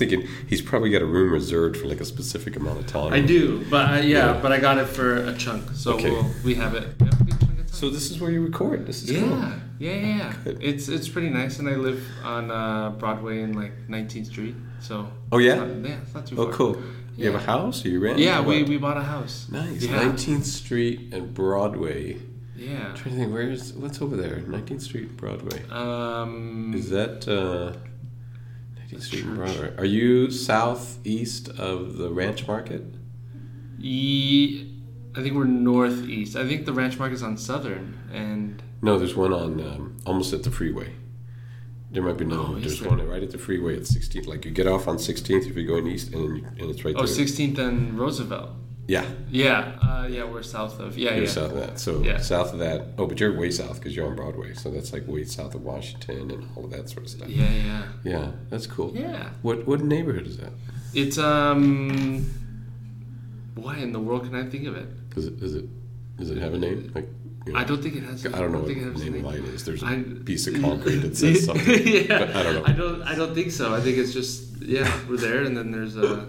was thinking he's probably got a room reserved for like a specific amount of time. I do, but I, yeah, Yeah. but I got it for a chunk, so Okay. we'll, we have it. We have a good chunk of time. So this is where you record. This is yeah, cool. yeah, yeah, yeah. Good. It's it's pretty nice, and I live on uh, Broadway in like 19th Street, so. Oh, yeah? it's not, yeah, it's not too Oh, far. cool. You have a house or you rent? Yeah, we, we bought a house. Nice. Yeah. 19th Street and Broadway. Yeah. I'm trying to think, where's what's over there? 19th Street, Broadway. Um. Is that uh, 19th Street and. Broadway? Are you southeast of the Ranch Market? Ye- I think we're northeast. I think the ranch Market is on southern, and No, there's one on um, almost at the freeway. There might be another Oh, one. There's there? one right at the freeway at 16th. Like you get off on 16th if you're going east, and, and it's right there. oh, 16th and Roosevelt. Yeah, Yeah, uh, yeah, we're south of. Yeah, you're yeah. south of that. So Yeah. south of that. Oh, but you're way south because you're on Broadway. So that's like way south of Washington and all of that sort of stuff. Yeah, yeah, Yeah, that's cool. yeah. What what neighborhood is that? It's um. Why in the world can I think of it? Does it does it does it have a name? Like you know, I don't think it has. I don't know what think the name of name. light is. There's a I- piece of concrete that says something. yeah, but I don't know. I don't. I don't think so. I think it's just yeah, we're there, and then there's a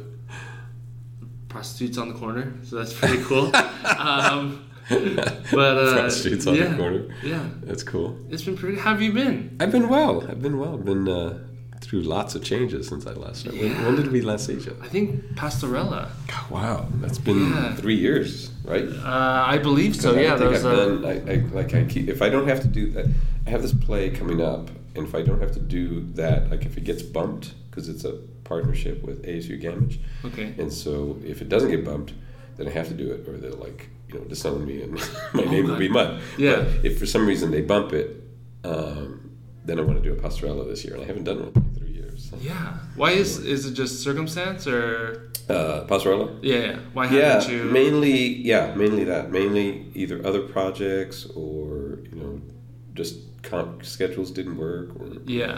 prostitutes on the corner, so that's pretty cool. um, but uh, Prostitutes on the yeah, corner. Yeah, That's cool. it's been pretty. How have you been? I've been well. I've been well. I've been uh, through lots of changes since I last. When, Yeah. when did we last see each other? I think Pastorela. Wow, that's been Yeah. three years, right? Uh, I believe so. I Yeah, think I've a. done. I, I like. I keep. If I don't have to do that, I have this play coming up, and if I don't have to do that, like if it gets bumped, because it's a partnership with ASU Gammage, Okay. and so if it doesn't get bumped, then I have to do it, or they'll like you know disown me, and my name will be mud. Yeah. But if for some reason they bump it, um, then I want to do a pastorela this year, and I haven't done one in like three years. So. Yeah. Why is is it just circumstance or Uh, pastorela. yeah? yeah. Why haven't you? mainly. Yeah, mainly that. Mainly either other projects or you know, just con- schedules didn't work. Or Yeah.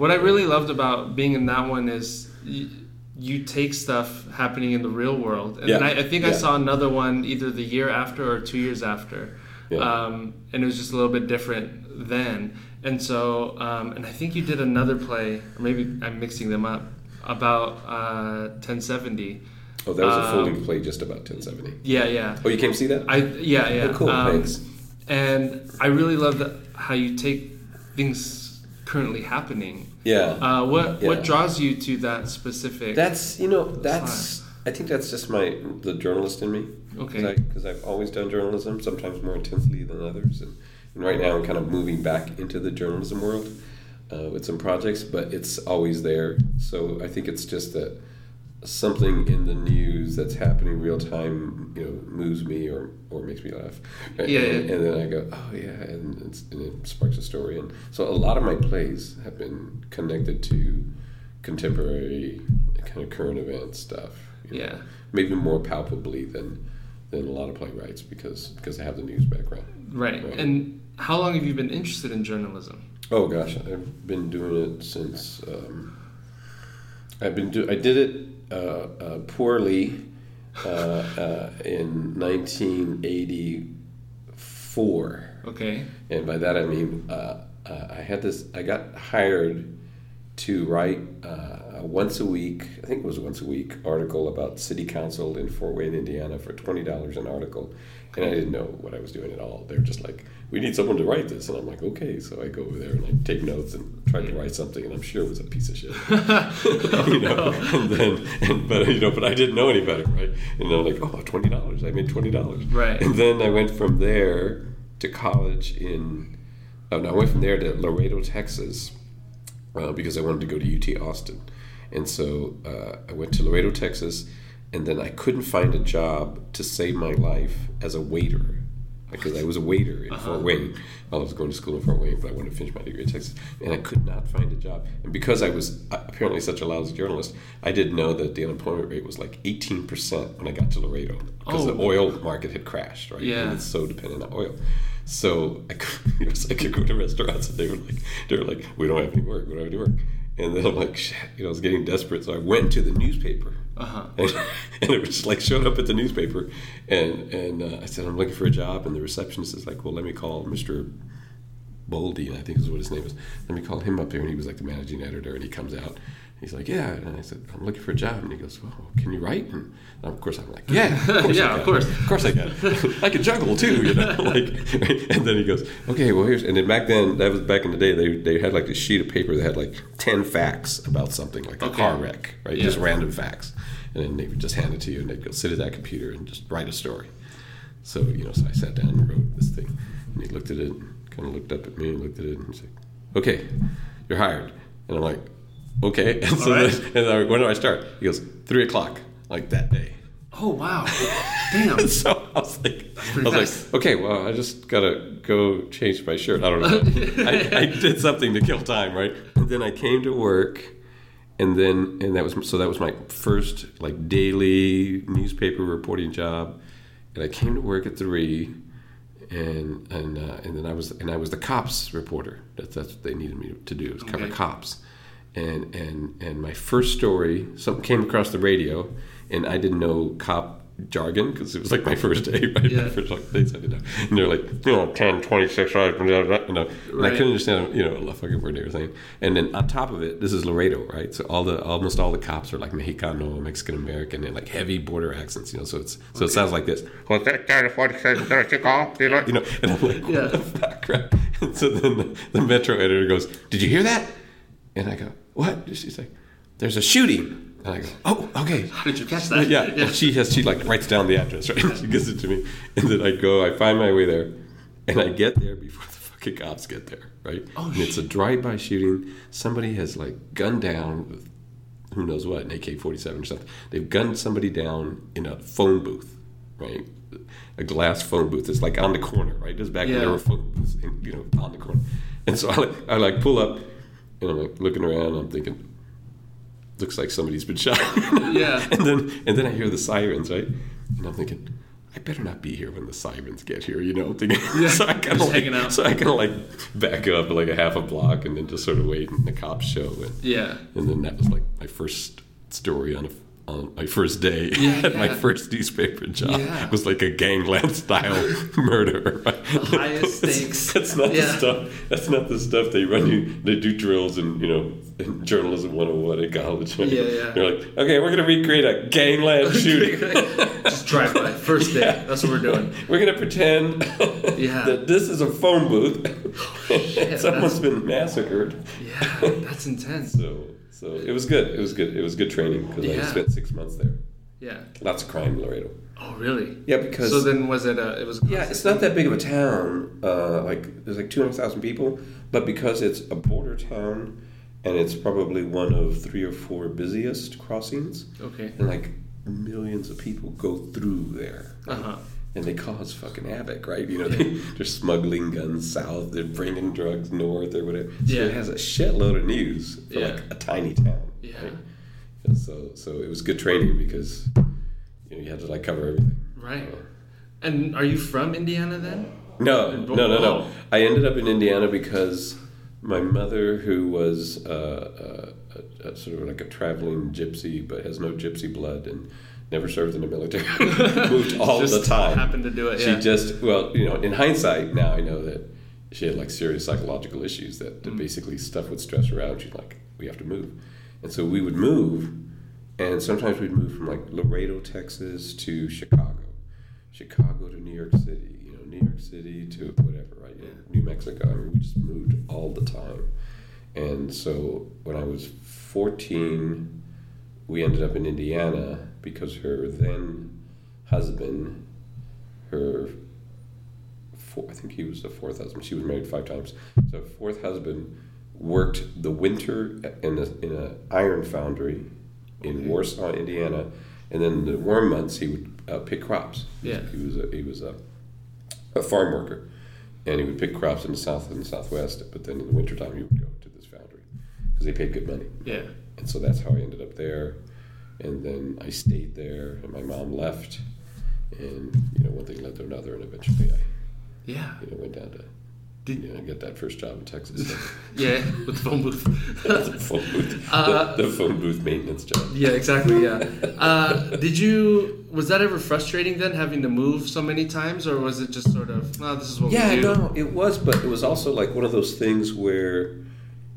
What I really loved about being in that one is you, you take stuff happening in the real world. And Yeah. I, I think I saw another one either the year after or two years after. Yeah. Um, and it was just a little bit different then. And so, um, and I think you did another play, or maybe I'm mixing them up, about uh, 1070. oh, that was a full Um, play, just about ten seventy. Yeah, yeah. Oh, you came see that? I yeah yeah. Oh, cool, Um, thanks. And I really love that how you take things currently happening. Yeah. Uh, what Yeah. what draws you to that specific? That's you know that's I think that's just my the journalist in me. Okay. Because I've always done journalism, sometimes more intensely than others, and, and right now I'm kind of moving back into the journalism world uh, with some projects, but it's always there. So I think it's just that something in the news that's happening real time, you know, moves me or, or makes me laugh. And, Yeah, and, yeah. and then I go, oh yeah, and, it's, and it sparks a story. And so a lot of my plays have been connected to contemporary kind of current event stuff. you know. Yeah. Maybe more palpably than than a lot of playwrights because because I have the news background. right. Right. And how long have you been interested in journalism? Oh gosh, I've been doing it since um, I've been do I did it poorly uh, uh, in 1984, Okay. and by that I mean uh, uh, I had this. I got hired to write uh, a once a week. I think it was once a week article about city council in Fort Wayne, Indiana, for twenty dollars an article, and I didn't know what I was doing at all. They were just like, "We need someone to write this," and I'm like, "Okay." So I go over there and I take notes and try to write something, and I'm sure it was a piece of shit. you know, and then, and, but you know, but I didn't know any better, right? And I'm like, "Oh, twenty dollars! I made twenty dollars." Right. And then I went from there to college in. Oh no, I went from there to Laredo, Texas, uh, because I wanted to go to UT Austin, and so uh, I went to Laredo, Texas, and then I couldn't find a job to save my life as a waiter. Because I was a waiter in Fort Wayne while I was going to school in Fort Wayne, but I wanted to finish my degree in Texas, and I could not find a job. And because I was uh, apparently such a lousy journalist, I didn't know that the unemployment rate was like 18% when I got to Laredo because the Oh. oil market had crashed, right? Yeah. And it's so dependent on oil. So I could, I could go to restaurants and they were like, they were like, we don't have any work, we don't have any work. And then I'm like, shit, you know, I was getting desperate. So I went to the newspaper Uh huh. and, and it was just like showed up at the newspaper. And, and uh, I said, I'm looking for a job. And the receptionist is like, well, let me call Mr. Boldy, I think is what his name is. Let me call him up there. And he was like the managing editor. And he comes out He's like, yeah. And I said, I'm looking for a job. And he goes, well, can you write? And of course, I'm like, yeah, of course, Yeah, of course. of course I can. I can juggle too, you know. like, and then he goes, okay, well here's. And then back then, that was back in the day. They they had like a sheet of paper that had like ten facts about something, like a car wreck, right? Yeah. Just random facts, and then they would just hand it to you, and they'd go sit at that computer and just write a story. So you know, so I sat down and wrote this thing, and he looked at it, and kind of looked up at me, and looked at it, and he's like, "Okay, you're hired." And I'm like, "Okay." And so right. then, and I, when do I start? He goes, three o'clock, like that day. Oh wow, damn. so I was like, I was fast. like, okay, well, I just gotta go change my shirt. I don't know. I, I did something to kill time, right? And then I came to work, and then and that was so that was my first like daily newspaper reporting job, and I came to work at three, and and uh, and then I was and I was the cops reporter. That's that's what they needed me to do cover Okay. cops, and and and my first story something came across the radio, and I didn't know cop jargon because it was like my first day, right? Yeah. My first like days I didn't know, and they're like you know 10, 26, blah, blah, blah, blah, you know, and I Right. couldn't understand you know a fucking word they were saying. And then on top of it, this is Laredo, right? So all the almost all the cops are like Mexicano, Mexican American, and like heavy border accents, you know. So it's so it sounds like this. You know, and I'm like, what Yeah. the fuck, right? And so then the, the Metro editor goes, "Did you hear that?" And I go, "What?" She's like, "There's a shooting." And I go, "Oh, okay." How did you catch that? Yeah, and she has she like writes down the address, right? she gives it to me, and then I go, I find my way there, and I get there before the fucking cops get there, right? Oh, and it's a drive-by shooting. Somebody has like gunned down with who knows what, an AK-47 or something. They've gunned somebody down in a phone booth, right? A glass phone booth. It's like on the corner, right? Just back Yeah. there were phone booths, in, you know, on the corner. And so I like, I like pull up, and I'm like looking around. I'm thinking, looks like somebody's been shot. Yeah. and then and then I hear the sirens, right? And I'm thinking, I better not be here when the sirens get here, you know. Thinking, Yeah, so I kind of like, hanging out. so I kind of like back up like a half a block and then just sort of wait, and the cops show, and, Yeah. and then that was like my first story on a, on my first day Yeah, at my first newspaper job. Yeah. It was like a gangland style murder. Right? Highest That's- stakes. That's not Yeah. the stuff. That's not the stuff they run you. They do drills and you know in journalism 101 at college. right? Yeah, yeah. They're like, okay, we're gonna recreate a gangland shooting. Just drive by. First day. Yeah. That's what we're doing. We're gonna pretend Yeah. that this is a phone booth. Oh, shit, Someone's been massacred. Yeah, that's intense. So, so it was good. It was good. It was good training because I Yeah. spent six months there. Yeah. Lots of crime in Laredo. Oh, really? Yeah, because So then was it a? It was. yeah, it's not that big of a town. Uh, like there's like two hundred thousand people, but because it's a border town, and it's probably one of three or four busiest crossings, Okay. and like millions of people go through there. Uh huh. And they cause fucking havoc, right? You know, they, they're smuggling guns south, they're bringing drugs north or whatever. So Yeah. it has a shitload of news for Yeah. like a tiny town. Yeah. right? And so, so it was good training because you know you had to like cover everything. Right. And are you from Indiana then? No, no, no, no. Oh. I ended up in Indiana because my mother, who was uh, uh, a, a, sort of like a traveling gypsy, but has no gypsy blood and never served in the military, moved all Just the time. happened to do it, She yeah. just, well, you know, in hindsight, now I know that she had like serious psychological issues that, Mm. basically stuff would stress her out. She's like, we have to move. And so we would move, and sometimes we'd move from like Laredo, Texas to Chicago, Chicago to New York City, you know, New York City to whatever, right? New Mexico. I mean, we just moved all the time. And so when I was 14, we ended up in Indiana because her then husband, her, four, I think he was the fourth husband. She was married five times. So fourth husband worked the winter in a, in a iron foundry in Okay. Warsaw, Indiana, and then the warm months he would uh, pick crops. Yeah. he was a, he was a, a farm worker, and he would pick crops in the south and the southwest. But then in the wintertime he would go to this foundry because they paid good money. Yeah. And so that's how I ended up there. And then I stayed there, and my mom left. And you know, one thing led to another, and eventually I, Yeah. you know, went down to Did- you know, get that first job in Texas. Yeah. With the phone booth. the phone booth, Uh, the, the phone booth maintenance job. yeah. Exactly. Yeah. Uh, did you? Was that ever frustrating then, having to move so many times, or was it just sort of, well, this is what Yeah, we do? Yeah, no, it was, but it was also like one of those things where,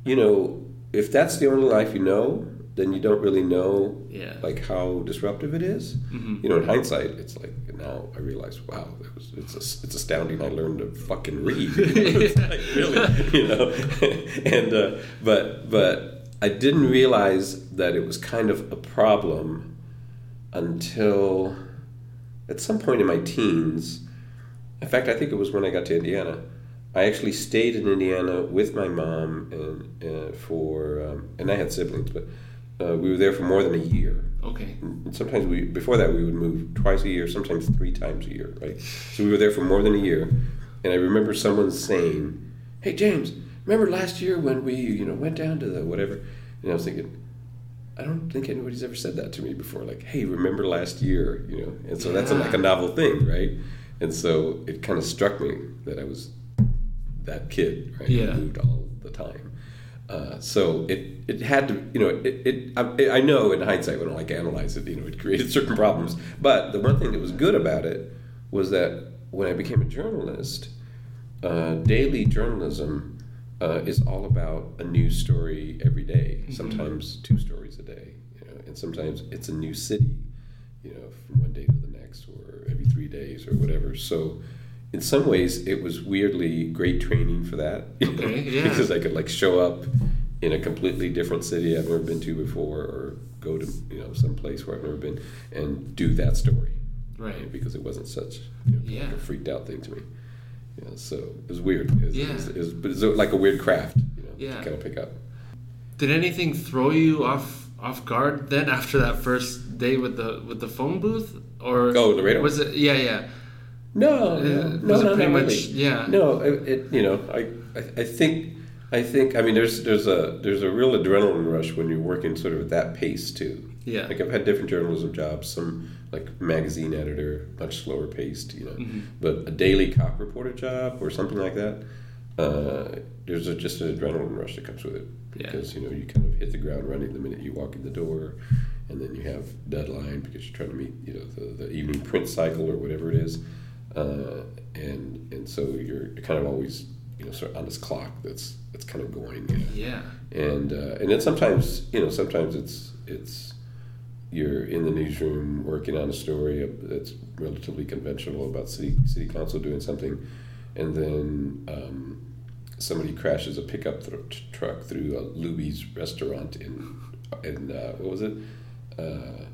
you know, if that's the only life you know, then you don't really know Yeah. like how disruptive it is. Mhm. You know, in hindsight, it's like now I realize, wow, it was, it's it's astounding. I learned to fucking read. You know? Like, really, you know, and uh, but but I didn't realize that it was kind of a problem until at some point in my teens. In fact, I think it was when I got to Indiana. I actually stayed in Indiana with my mom and uh, for um, and I had siblings, but uh, we were there for more than a year. Okay. And sometimes we before that we would move twice a year, sometimes three times a year, right? So we were there for more than a year, and I remember someone saying, "Hey James, remember last year when we you know went down to the whatever?" And I was thinking, I don't think anybody's ever said that to me before. Like, "Hey, remember last year?" You know, and so that's a, like a novel thing, right? And so it kind of struck me that I was that kid, right? Yeah. Who moved all the time. Uh, so it, it had to, you know, it, it I, I know in hindsight when I like analyze it, you know, it created certain problems. But the one thing that was good about it was that when I became a journalist, uh, daily journalism uh, is all about a news story every day, sometimes two stories a day, you know, and sometimes it's a new city, you know, from one day to the next or every three days or whatever. So in some ways it was weirdly great training for that Okay, yeah. because I could like show up in a completely different city I've never been to before or go to you know some place where I've never been and do that story Right. because it wasn't such you know, like Yeah. a freaked out thing to me you know, so it was weird it was, Yeah. it was, it was, but it's like a weird craft you know Yeah. to kind of pick up Did anything throw you off off guard then after that first day with the with the phone booth or Oh, Laredo? was it yeah yeah No, Uh, no, no, no, pretty not much- really. yeah. No, it, it you know, I, I, I think, I think, I mean, there's, there's a, there's a real adrenaline rush when you're working sort of at that pace too. Yeah. Like I've had different journalism jobs, some like magazine editor, much slower paced, you know, Mm-hmm. but a daily cop reporter job or something like that. Uh, there's a, just an adrenaline rush that comes with it Yeah. because you know you kind of hit the ground running the minute you walk in the door, and then you have deadline because you're trying to meet you know the, the evening print cycle or whatever it is, uh, and and so you're kind of always you know sort of on this clock that's that's kind of going. You know? yeah and uh, and then sometimes you know sometimes it's it's you're in the newsroom working on a story that's relatively conventional about city city council doing something, and then um, somebody crashes a pickup th- truck through a Luby's restaurant in in uh, what was it uh,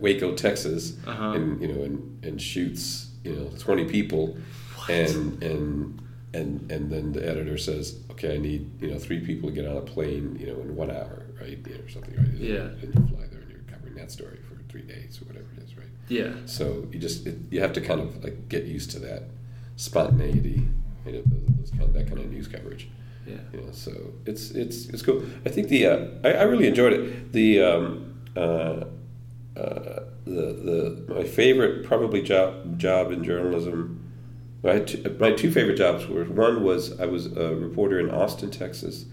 Waco, Texas, Uh-huh. and you know and, and shoots you know twenty people, and and and and then the editor says, okay, I need you know three people to get on a plane, you know, in one hour, right, you know, or something, right? Yeah. And you fly there and you're covering that story for three days or whatever it is, right? yeah So you just it, you have to kind of like get used to that spontaneity, you know, those, those kind of, that kind of news coverage. yeah You know, so it's it's it's cool. I think the uh, I, I really enjoyed it. The um, uh, uh, the the my favorite probably job job in journalism. Had two, my two favorite jobs were one was I was a reporter in Austin, Texas,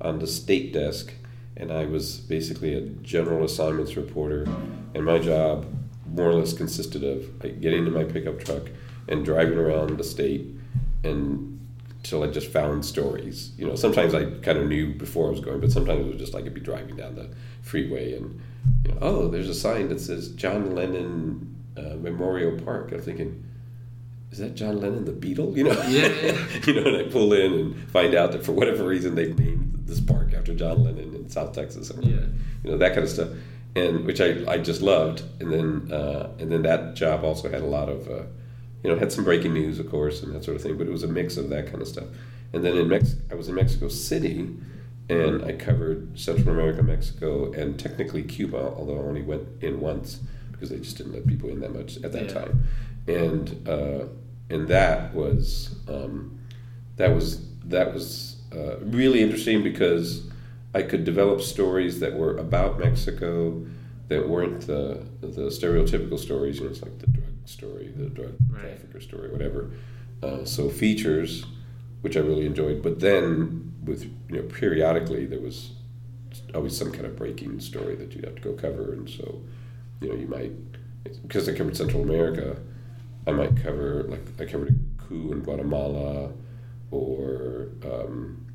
on the state desk, and I was basically a general assignments reporter, and my job more or less consisted of like, getting in my pickup truck and driving around the state and till I just found stories. You know, sometimes I kind of knew before I was going, but sometimes it was just like I'd be driving down the freeway and, you know, oh, there's a sign that says John Lennon uh, Memorial Park. I'm thinking, is that John Lennon the Beatle? You know, Yeah, yeah. you know, and I pull in and find out that for whatever reason they named this park after John Lennon in South Texas. Or Yeah. you know that kind of stuff, and which I, I just loved. And then uh, and then that job also had a lot of, uh, you know, had some breaking news, of course, and that sort of thing. But it was a mix of that kind of stuff. And then in Mex, I was in Mexico City, and I covered Central America, Mexico, and technically Cuba, although I only went in once because they just didn't let people in that much at that Yeah. time. And uh, and that was um, that was that was uh, really interesting because I could develop stories that were about Mexico that weren't the the stereotypical stories. You know, it's like the drug story, the drug Right. trafficker story, whatever. Uh, so features, which I really enjoyed. But then with you know periodically there was always some kind of breaking story that you'd have to go cover, and so you know you might because I covered Central America, I might cover like I covered a coup in Guatemala, or um,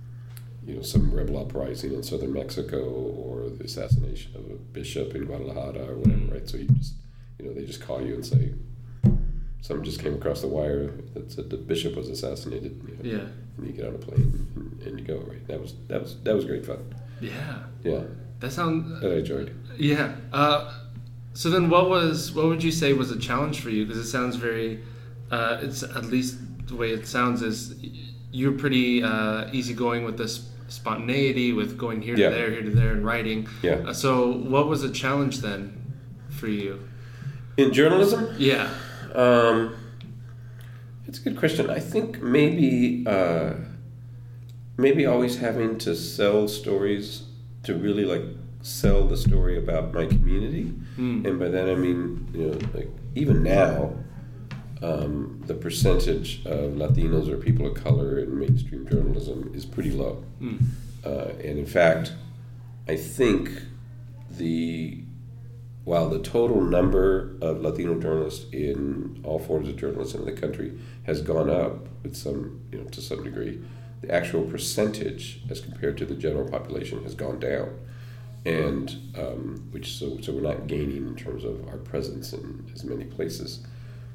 you know some rebel uprising in southern Mexico or the assassination of a bishop in Guadalajara or whatever, Mm. right? So you just you know they just call you and say someone just came across the wire that said the bishop was assassinated. You know, Yeah. and you get on a plane and, and you go right. That was that was that was great fun. Yeah. Yeah, That sounds. that I enjoyed. Yeah. Uh, so then, what was what would you say was a challenge for you? Because it sounds very. Uh, it's at least the way it sounds is you're pretty uh, easygoing with this spontaneity, with going here Yeah. to there, here to there, and writing. Yeah, Uh, so, what was a challenge then for you? in journalism. Yeah. Um, it's a good question. I think maybe uh, maybe always having to sell stories to really like sell the story about my community, Mm. and by that I mean you know like even now. Um, the percentage of Latinos or people of color in mainstream journalism is pretty low. Mm. Uh, and in fact, I think the while the total number of Latino journalists in all forms of journalism in the country has gone up with some, you know, to some degree, the actual percentage as compared to the general population has gone down, and um, which so so we're not gaining in terms of our presence in as many places,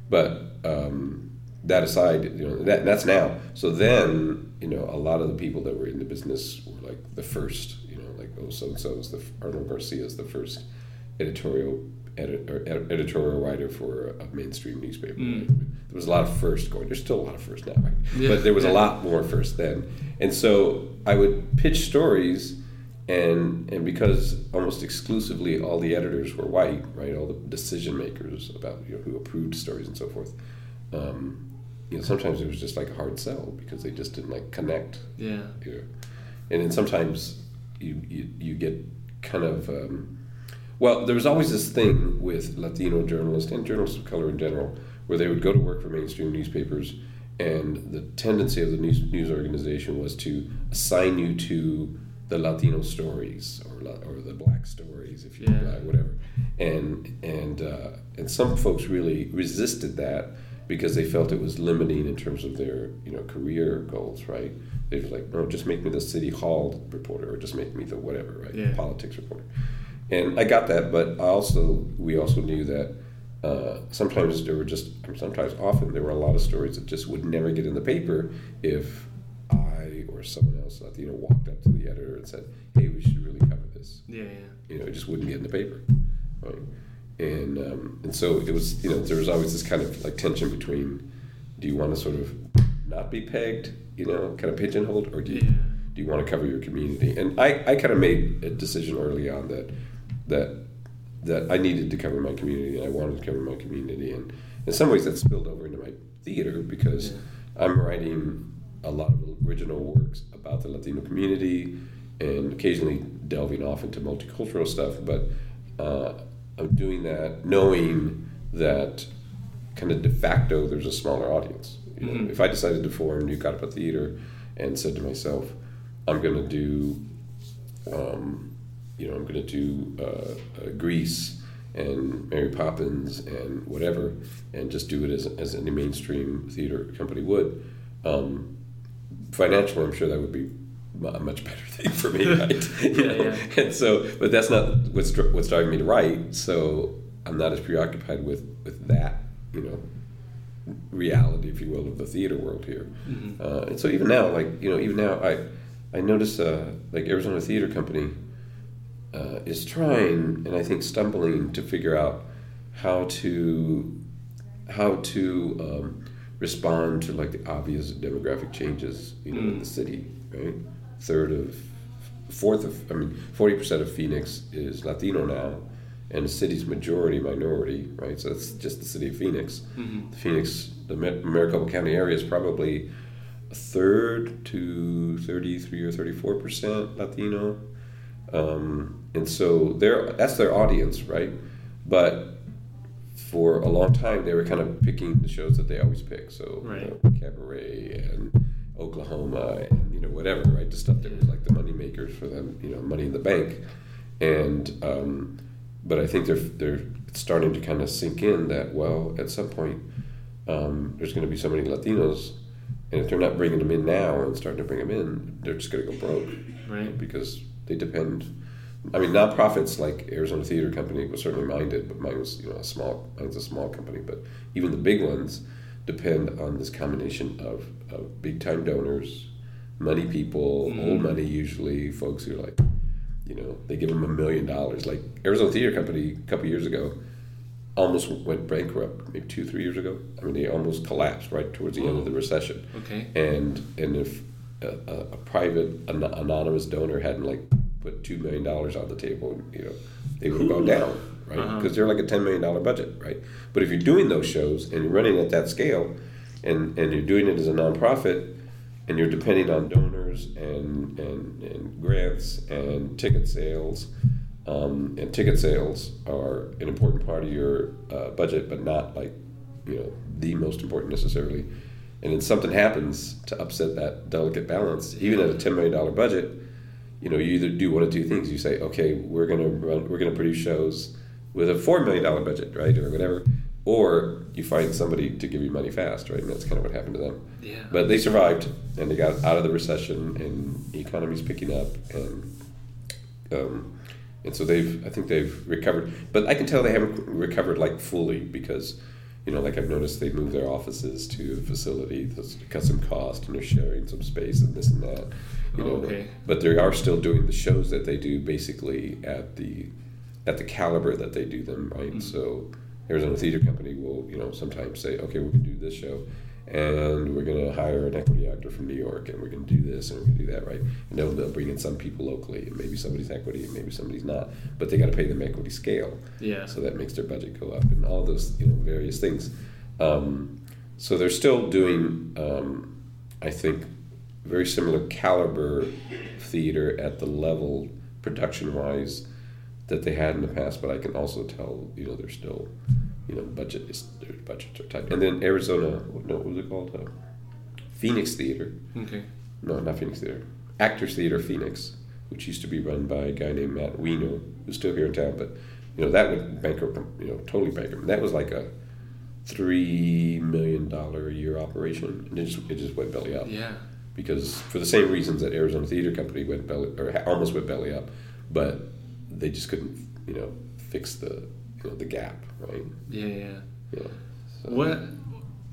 but um, that aside, you know that that's now. So then, you know, a lot of the people that were in the business were like the first, you know, like oh, so and so is the Arnold Garcia is the first editorial edit, or ed- editorial writer for a mainstream newspaper. Mm. There was a lot of first going. There's still a lot of first now, right? Yeah. but there was Yeah. a lot more first then. And so I would pitch stories, and and because almost exclusively all the editors were white, right? All the decision makers about you know who approved stories and so forth. Um, you know, sometimes it was just like a hard sell because they just didn't like connect Yeah. you know. and then sometimes you, you you get kind of um, well there was always this thing with latino journalists and journalists of color in general where they would go to work for mainstream newspapers and the tendency of the news, news organization was to assign you to the latino stories or, or the black stories if you Yeah. black, whatever and and uh, and some folks really resisted that because they felt it was limiting in terms of their you know career goals right they were like no just make me the city hall reporter or just make me the whatever right Yeah. politics reporter and i got that but I also we also knew that uh, sometimes there were just sometimes often there were a lot of stories that just would never get in the paper if i or someone else latino walked up to the editor and said hey we should really cover this Yeah. Yeah. you know, it just wouldn't get in the paper, right? And um, and so it was, you know, there was always this kind of like tension between, do you want to sort of not be pegged, you know, kind of pigeonholed, or do you Yeah. do you want to cover your community? And I, I kind of made a decision early on that that that I needed to cover my community, and I wanted to cover my community, and in some ways that spilled over into my theater because Yeah. I'm writing a lot of original works about the Latino community and occasionally delving off into multicultural stuff, but uh, I'm doing that knowing that kind of de facto there's a smaller audience. You know, Mhm. If I decided to form New Carpa Theater and said to myself, I'm going to do, um, you know, I'm going to do uh, uh, Grease and Mary Poppins and whatever, and just do it as, as any mainstream theater company would. Um, financially, I'm sure that would be a much better thing for me, right? You Yeah, know? yeah. And so, but that's not what's what's driving me to write. So I'm not as preoccupied with with that, you know, reality, if you will, of the theater world here. Mhm. Uh, and so even now, like you know, even now, I I notice uh, like Arizona Theater Company uh, is trying, and I think stumbling to figure out how to how to um, respond to like the obvious demographic changes, you know, in Mm. the city. Right, third of fourth of I mean, forty percent of Phoenix is Latino now. And the city's majority minority, right? So that's just the city of Phoenix. Mhm. The Phoenix, the Maricopa County area is probably a third to 33 or 34 percent Latino. Um, and so they're, that's their audience, right? But for a long time, they were kind of picking the shows that they always pick. So, Right. you know, Cabaret and Oklahoma and, you know, whatever, right? The stuff that was like the money makers for them, you know, money in the bank. And, um, but I think they're, they're starting to kind of sink in that, well, at some point, um, there's going to be so many Latinos And if they're not bringing them in now and starting to bring them in, they're just going to go broke Right. because they depend. I mean, nonprofits like Arizona Theater Company was certainly minded, but mine was you know a small mine's a small company. But even the big ones depend on this combination of, of big time donors, money people, Mhm. old money usually, folks who are like, you know, they give them a million dollars. Like Arizona Theater Company a couple years ago almost went bankrupt, maybe two three years ago. I mean, they almost collapsed right towards the end of the recession Okay. and and if a, a, private an, anonymous donor hadn't like put two million dollars on the table, you know, they would have gone down, right? Uh-huh. Because they're like a ten million dollar budget, right? But if you're doing those shows and you're running at that scale, and and you're doing it as a nonprofit, and you're depending on donors and and, and grants and ticket sales. Um, and ticket sales are an important part of your uh, budget, but not like you know the most important necessarily. And then something happens to upset that delicate balance, even at a ten million dollar budget. You know, you either do one of two things. You say, okay, we're gonna run, we're gonna produce shows with a four million dollar budget, right, or whatever, or you find somebody to give you money fast, right? And that's kind of what happened to them. Yeah. But they survived, and they got out of the recession, and the economy's picking up, and um, and so they've I think they've recovered. But I can tell they haven't recovered like fully because you know, like I've noticed they moved their offices to a facility to cut some cost, and they're sharing some space and this and that. You know, Okay. but they are still doing the shows that they do basically at the at the caliber that they do them, right? Mhm. So Arizona Theater Company will, you know, sometimes say, okay, we can do this show, and we're gonna hire an equity actor from New York, and we're gonna do this, and we're gonna do that, right? And they'll, they'll bring in some people locally, and maybe somebody's equity, and maybe somebody's not, but they got to pay them equity scale, Yeah. so that makes their budget go up, and all those, you know, various things. Um, so they're still doing, um, I think, very similar caliber theater at the level production wise that they had in the past, but I can also tell, you know, they're still, you know, budget is budgets are tight. And then Arizona, what- no, what was it called? Uh, Phoenix Theater. Okay. No, not Phoenix Theater. Actors Theater Phoenix, which used to be run by a guy named Matt Wiener, who's still here in town. But you know that would bankrupt, you know, totally bankrupt. That was like a three million dollar a year operation, and it just it just went belly up Yeah. because for the same reasons that Arizona Theater Company went belly or almost went belly up, but they just couldn't, you know, fix the you know the gap, right? Yeah. Yeah. Know, so. What?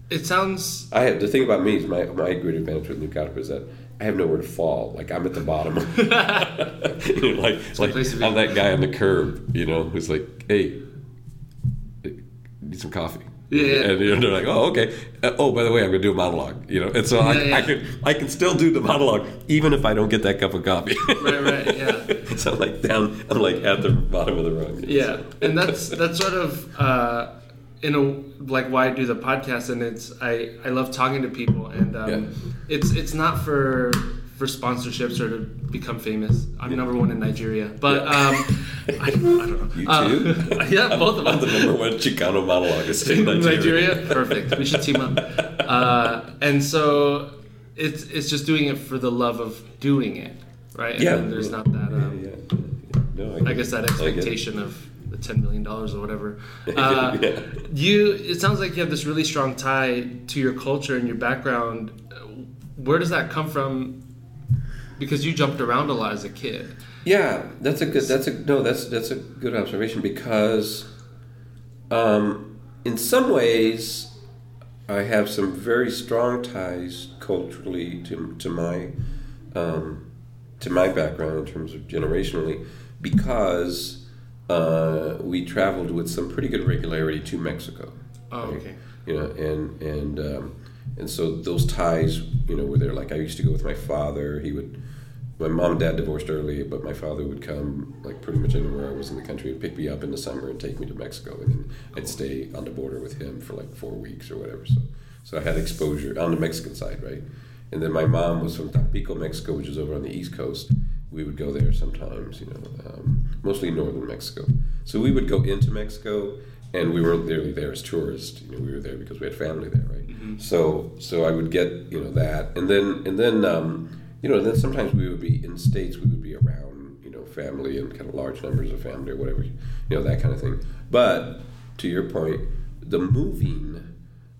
It sounds. I have the thing about me is my my great advantage with New Carpa is that I have nowhere to fall. Like I'm at the bottom. you know, like like place. I'm that guy on the curb, you know, who's like, hey, need some coffee. Yeah, yeah. And you know, they're like, oh, okay. Uh, oh, by the way, I'm going to do a monologue. You know, and so I, Yeah, yeah. I can I can still do the monologue even if I don't get that cup of coffee. Right, right, yeah. so I'm like down. I'm like at the bottom of the rung. Yeah, and that's that's sort of uh, in a like why I do the podcast, and it's I I love talking to people, and um, Yeah. it's it's not for for sponsorships or to become famous. I'm number one in Nigeria, but um, I, I don't know. You Uh, too? yeah, both of I'm us. the number one Chicano monologuist in in Nigeria. Nigeria. Perfect. We should team up. Uh, and so it's it's just doing it for the love of doing it, right? And Yeah. then there's not that. Um, yeah, yeah, yeah. No, I guess that I get it. expectation of ten million dollars or whatever. Uh, Yeah. You. It sounds like you have this really strong tie to your culture and your background. Where does that come from? Because you jumped around a lot as a kid. Yeah, that's a good. That's a no. That's that's a good observation because, um, in some ways, I have some very strong ties culturally to to my, um, to my background in terms of generationally, because uh, we traveled with some pretty good regularity to Mexico. Oh, right? okay. you know, and and um, and so those ties, you know, were there. Like I used to go with my father. He would. My mom and dad divorced early, but my father would come like pretty much anywhere I was in the country and pick me up in the summer and take me to Mexico, and then I'd stay on the border with him for like four weeks or whatever. So, so I had exposure on the Mexican side, right? And then my mom was from Tampico, Mexico, which is over on the east coast. We would go there sometimes, you know, um, mostly northern Mexico. So we would go into Mexico, and we weren't really there as tourists. You know, we were there because we had family there, right? Mm-hmm. So, so I would get you know that, and then and then um, you know then sometimes we would be in states. We would be around you know family and kind of large numbers of family or whatever, you know that kind of thing. But to your point, the moving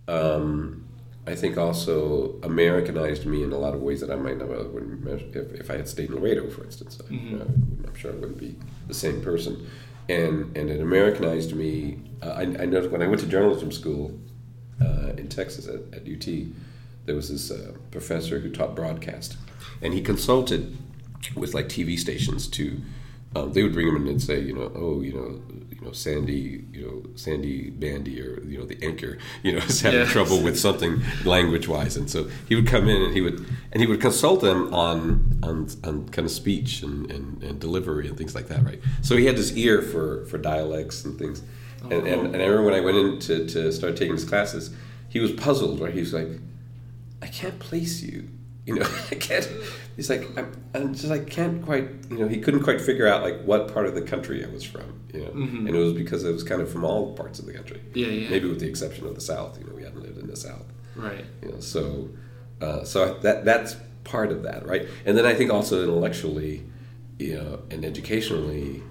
um, I think also Americanized me in a lot of ways that I might not have if, if I had stayed in Laredo, for instance. Mm-hmm. I, am sure I wouldn't be the same person. And and it Americanized me. Uh, I, I noticed when I went to journalism school uh, in Texas at, at, UT, there was this uh, professor who taught broadcast, and he consulted with like TV stations to. Um, they would bring him in and say, you know, oh, you know, you know Sandy, you know Sandy Bandy or you know the anchor, you know, is having yes. trouble with something language wise, and so he would come in and he would and he would consult them on on, on kind of speech and, and, and delivery and things like that, right? So he had this ear for for dialects and things, oh. and, and, and I remember when I went in to, to start taking his classes, he was puzzled, right? He was like, I can't place you you know, I can't. He's like, I'm, I'm, just like can't quite. You know, he couldn't quite figure out like what part of the country I was from. You know, mm-hmm. and it was because it was kind of from all parts of the country. Yeah, yeah. Maybe with the exception of the South. You know, we hadn't lived in the South. Right. You know, so uh, so that that's part of that, right? And then I think also intellectually, you know, and educationally,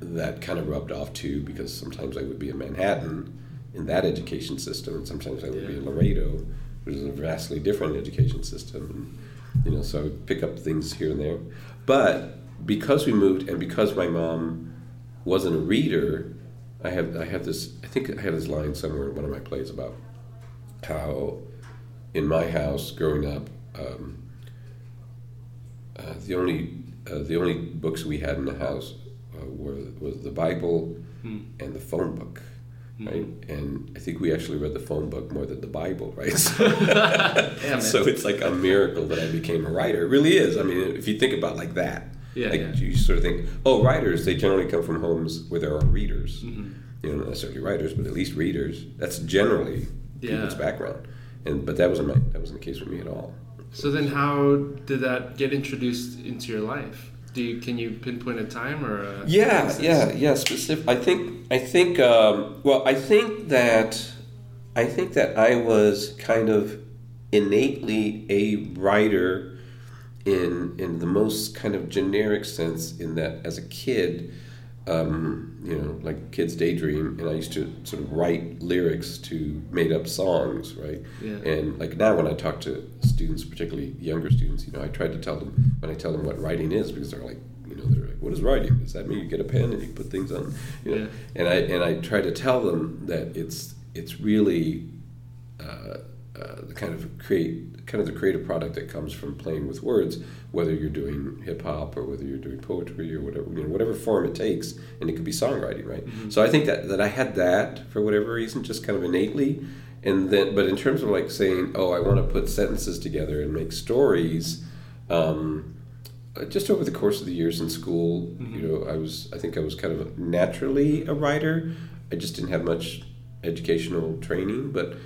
that kind of rubbed off too because sometimes I would be in Manhattan in that education system, and sometimes I would yeah. be in Laredo which is a vastly different education system. And, you know, so I would pick up things here and there. But because we moved, and because my mom wasn't a reader, I have I have this. I think I have this line somewhere in one of my plays about how in my house growing up, um, uh, the only uh, the only books we had in the house uh, were was the Bible hmm. and the phone book right? And I think we actually read the phone book more than the Bible, right? So, so it's like a miracle that I became a writer. It really is. I mean, if you think about like that, yeah, like yeah. you sort of think, oh, writers, they generally come from homes where there are readers. Mm-hmm. You know, not necessarily writers, but at least readers. That's generally yeah. people's background. And but that wasn't my that wasn't the case for me at all. So then, how did that get introduced into your life? Do you, can you pinpoint a time or a yeah yeah yeah specific I think I think um, well I think that I think that I was kind of innately a writer in in the most kind of generic sense in that as a kid um, you know, like kids daydream, and I used to sort of write lyrics to made up songs, right? Yeah. And like now, when I talk to students, particularly younger students, you know, I try to tell them when I tell them what writing is because they're like, you know, they're like, "What is writing? Does that mean you get a pen and you put things on?" You know, yeah. and I and I try to tell them that it's it's really uh, uh, the kind of create kind of the creative product that comes from playing with words, whether you're doing hip hop or whether you're doing poetry or whatever you know whatever form it takes, and it could be songwriting, right? Mm-hmm. So I think that that I had that for whatever reason, just kind of innately, and then but in terms of like saying, oh, I want to put sentences together and make stories. Um, just over the course of the years in school, mm-hmm. you know, I was I think I was kind of naturally a writer. I just didn't have much educational training, but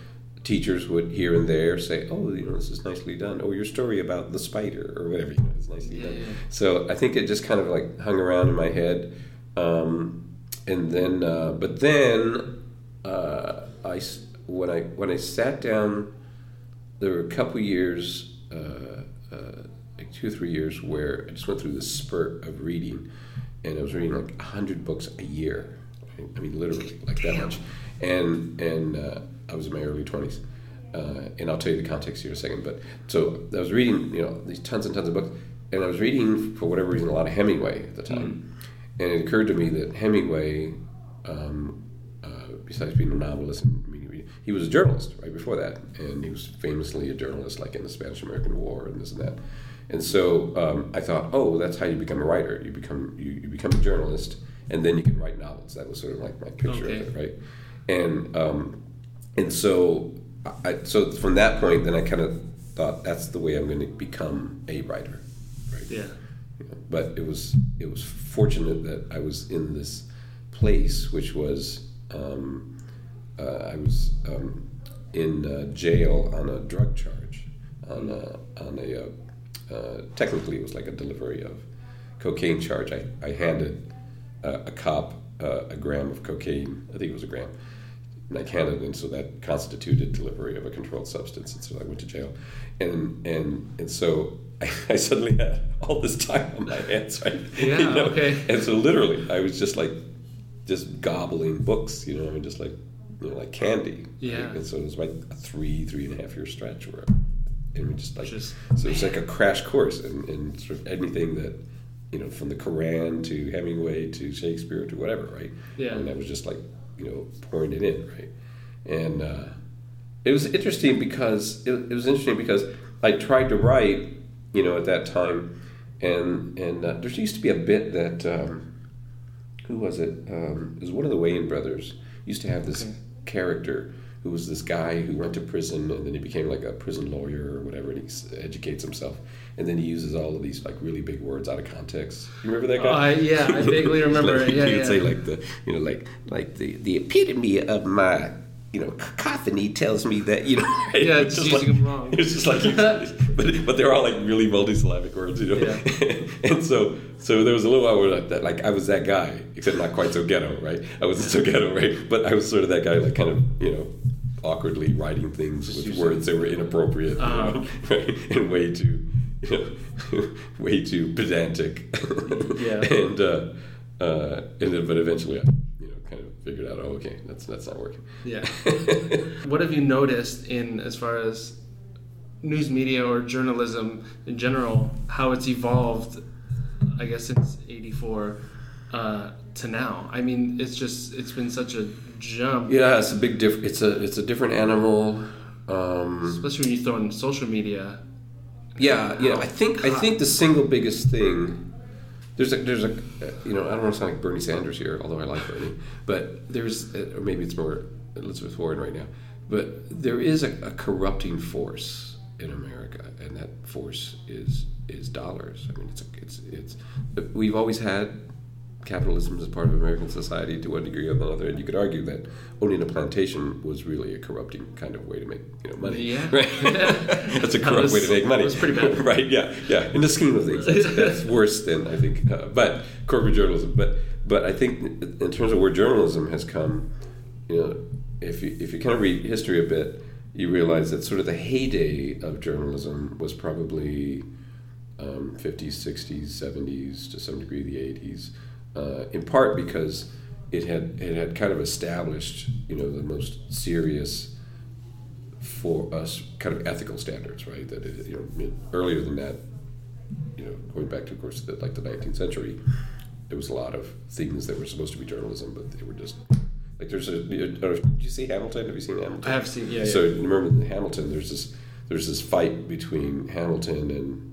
teachers would here and there say, "Oh, you know, this is nicely done." Oh, your story about the spider or whatever, you know, it's nicely yeah, done. Yeah. So I think it just kind of like hung around in my head, um, and then, uh, but then uh, I when I when I sat down, there were a couple years, uh, uh, like two or three years, where I just went through this spurt of reading, and I was reading like hundred books a year. I mean, literally like that much, and and uh, I was in my early 20s. Uh, and I'll tell you the context here in a second. But so I was reading, you know, these tons and tons of books, and I was reading for whatever reason a lot of Hemingway at the time, mm. and it occurred to me that Hemingway, um, uh, besides being a novelist and he was a journalist right before that, and he was famously a journalist, like in the Spanish American War and this and that. And so um, I thought, oh, that's how you become a writer. You become you, you become a journalist, and then you can write novels. That was sort of like my picture okay. of it, right? And um, and so I, so from that point then i kind of thought that's the way i'm going to become a writer right? Yeah. But it was it was fortunate that i was in this place which was um, uh, i was um, in uh, jail on a drug charge on a, on a uh, uh technically it was like a delivery of cocaine charge. I, I handed a cop uh, a gram of cocaine. I think it was a gram like handed, and so that constituted delivery of a controlled substance, and so I went to jail, and and and so I, I suddenly had all this time on my hands, right? Yeah, you know? okay. And so literally, I was just like, just gobbling books, you know, I mean, just like you know, like candy. Yeah. And so it was like a three, three and a half year stretch where, and we just like, Just- so it's like a crash course in, in sort of anything that, you know, from the Quran to Hemingway to Shakespeare to whatever, right? Yeah. And that was just like, you know, pouring it in, right? And uh, it was interesting because it, it was interesting because I tried to write, you know, at that time, and and uh, there used to be a bit that um, who was it? Um, it was one of the Wayans brothers. Used to have this Okay. character who was this guy who went to prison and then he became like a prison lawyer or whatever, and he educates himself, and then he uses all of these like really big words out of context. You remember that guy? I- yeah, I vaguely remember like, it. Yeah, he would yeah. say like the you know like like the the epitome of my you know cacophony tells me that you know Yeah, It's just them wrong. It's just like but but they're all like really multisyllabic words, you know. Yeah. and so so there was a little while where like, that, like I was that guy, except not quite so ghetto, right? I wasn't so ghetto, right? But I was sort of that guy, like kind of you know awkwardly writing things with words that were inappropriate, you Uh-huh. know, right? and way too you know way too pedantic. Yeah. and uh, uh, and then, but eventually I you know kind of figured out, oh okay, that's that's not working. Yeah. what have you noticed in as far as news media or journalism in general, how it's evolved, I guess since '84 uh, to now? I mean, it's just it's been such a jump, Yeah, it's a big diff. It's a it's a different animal. Um, especially when you throw in social media. Yeah, yeah. I think I think the single biggest thing. There's a there's a you know I don't want to sound like Bernie Sanders here, although I like Bernie, but there's uh, or maybe it's more Elizabeth Warren right now, but there is a, a corrupting force in America, and that force is is dollars. I mean, it's it's it's we've always had capitalism as part of American society to one degree or another, and you could argue that owning a plantation was really a corrupting kind of way to make you know money. Yeah. right. that's a corrupt was- way to make money. It's pretty bad. right? Yeah, yeah. In the scheme of things, that's, that's worse than I think. Uh, but corporate journalism, but but I think in terms of where journalism has come, you know, if you if you kind of read history a bit, you realize that sort of the heyday of journalism was probably um, 50s, 60s, 70s, to some degree the 80s, uh, in part because it had it had kind of established, you know, the most serious for us kind of ethical standards, right? That it, you know, earlier than that, you know, going back to of course the, like the 19th century, there was a lot of things that were supposed to be journalism, but they were just like there's a. Did you see Hamilton? Have you seen Hamilton? I have seen, yeah, yeah. So remember in Hamilton, there's this there's this fight between Hamilton and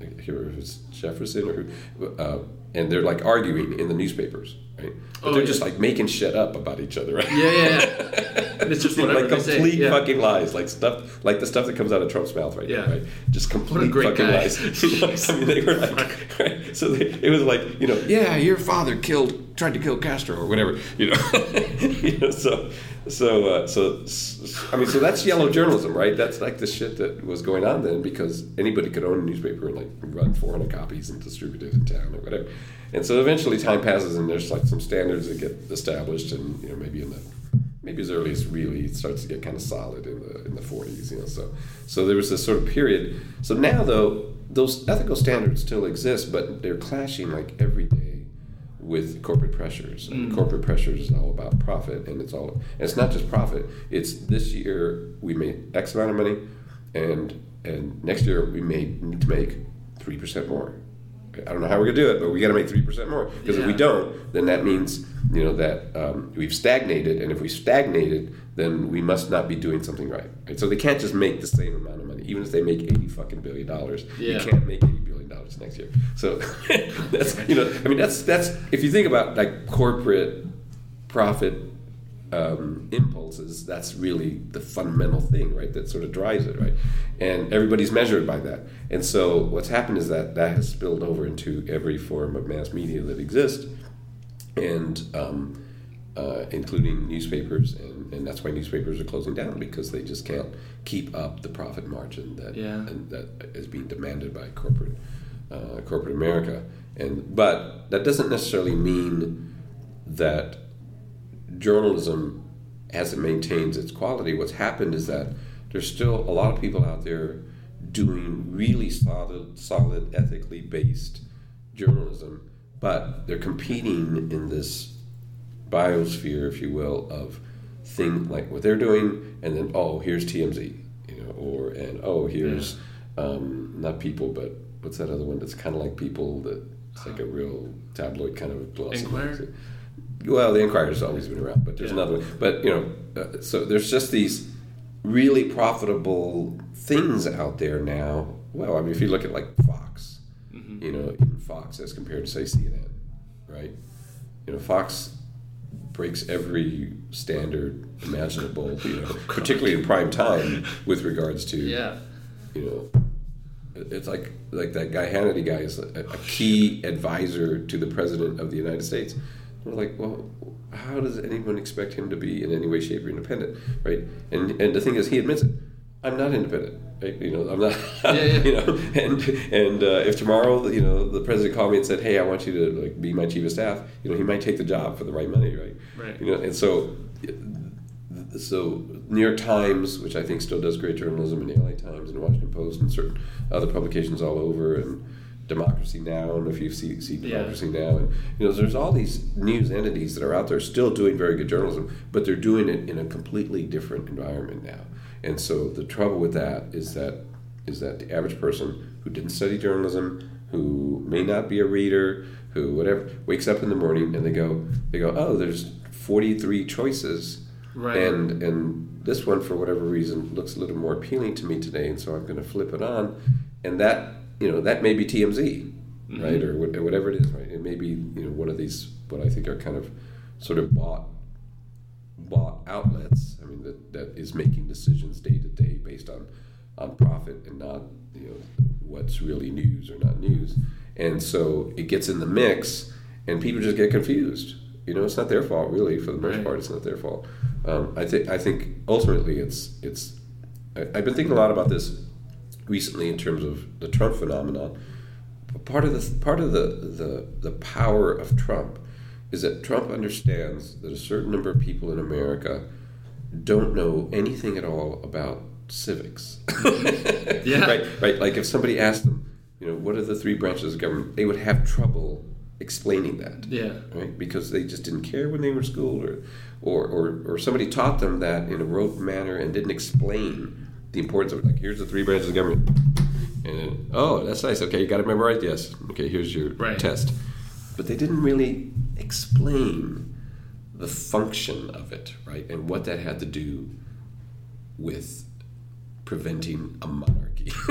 I can't remember if it's Jefferson or who, uh, and they're like arguing in the newspapers, right? But Oh, they're yeah. just like making shit up about each other, right? Yeah, yeah, yeah. And it's just like complete yeah. fucking lies, like stuff, like the stuff that comes out of Trump's mouth right Yeah. now, right? Just complete fucking guy. lies. I mean, they were like, right? So they, it was like, you know, yeah, your father killed, tried to kill Castro or whatever, you know. you know so, so, uh, so, I mean, so that's yellow journalism, right? That's like the shit that was going on then because anybody could own a newspaper and like run 400 copies and distribute it in town or whatever. And so eventually time passes and there's like some standards that get established and, you know, maybe in the maybe as early as really it starts to get kind of solid in the in the 40s you know so so there was this sort of period so now though those ethical standards still exist but they're clashing like every day with corporate pressures and corporate pressures is all about profit and it's all and it's not just profit it's this year we made x amount of money and and next year we may need to make 3% more I don't know how we're gonna do it, but we got to make three percent more. Because if we don't, then that means you know that um, we've stagnated, and if we stagnated, then we must not be doing something right. right. So they can't just make the same amount of money, even if they make eighty fucking billion dollars. Yeah. You can't make billion dollars next year. So that's you know, I mean, that's that's if you think about like corporate profit um, impulses, that's really the fundamental thing, right? That sort of drives it, right? And everybody's measured by that. And so what's happened is that that has spilled over into every form of mass media that exists, and um, uh, including newspapers, and, and that's why newspapers are closing down because they just can't keep up the profit margin that Yeah. and that is being demanded by corporate uh, corporate America. And but that doesn't necessarily mean that journalism, as it maintains its quality, what's happened is that there's still a lot of people out there doing really solid, solid, ethically based journalism, but they're competing in this biosphere, if you will, of thing like what they're doing, and then oh here's TMZ, you know, or and oh here's um, not people, but what's that other one that's kind of like people that it's like a real tabloid kind of glossy. Inquirer? Well, the Inquirer's always been around, but there's Yeah. another one. But you know, uh, so there's just these really profitable things out there now. Well, I mean, if you look at like Fox, Mm-hmm. you know, Fox as compared to say CNN, right? You know, Fox breaks every standard imaginable, you know, particularly in prime time with regards to Yeah. you know, it's like like that guy Hannity guy is a, a key advisor to the president of the United States. We're like, well, how does anyone expect him to be in any way, shape, or independent, right? And and the thing is, he admits it. I'm not independent. Right? You know, I'm not. Yeah, yeah. You know, and and uh, if tomorrow, you know, the president called me and said, "Hey, I want you to like be my chief of staff," you know, he might take the job for the right money, right? Right. You know, and so so New York Times, which I think still does great journalism, and the LA Times and Washington Post and certain other publications all over, and Democracy Now, and if you see, see Yeah. Democracy Now, and you know, there's all these news entities that are out there still doing very good journalism, but they're doing it in a completely different environment now. And so the trouble with that is that is that the average person who didn't study journalism, who may not be a reader, who whatever, wakes up in the morning and they go they go, oh, there's 43 choices Right. and and this one for whatever reason looks a little more appealing to me today and so i'm going to flip it on and that you know that may be tmz mm-hmm. right or, or whatever it is right? It may be you know one of these what i think are kind of sort of bought bought outlets i mean that, that is making decisions day to day based on on profit and not you know what's really news or not news. And so it gets in the mix and people just get confused you know it's not their fault really for the most Right. part it's not their fault um, I think I think ultimately it's it's I, I've been thinking a lot about this recently in terms of the Trump phenomenon. But part of the part of the, the the power of Trump is that Trump understands that a certain number of people in America don't know anything at all about civics. Yeah. Right. Right. Like if somebody asked them, you know, what are the three branches of government, they would have trouble explaining mm-hmm. that Yeah. right? Because they just didn't care when they were in school, or, or, or, or somebody taught them that in a rote manner and didn't explain the importance of it. Like, here's the three branches of government. And then, oh, that's nice. Okay, you got it memorized? Yes. Okay, here's your Right. test. But they didn't really explain the function of it, right? And what that had to do with preventing a monarchy.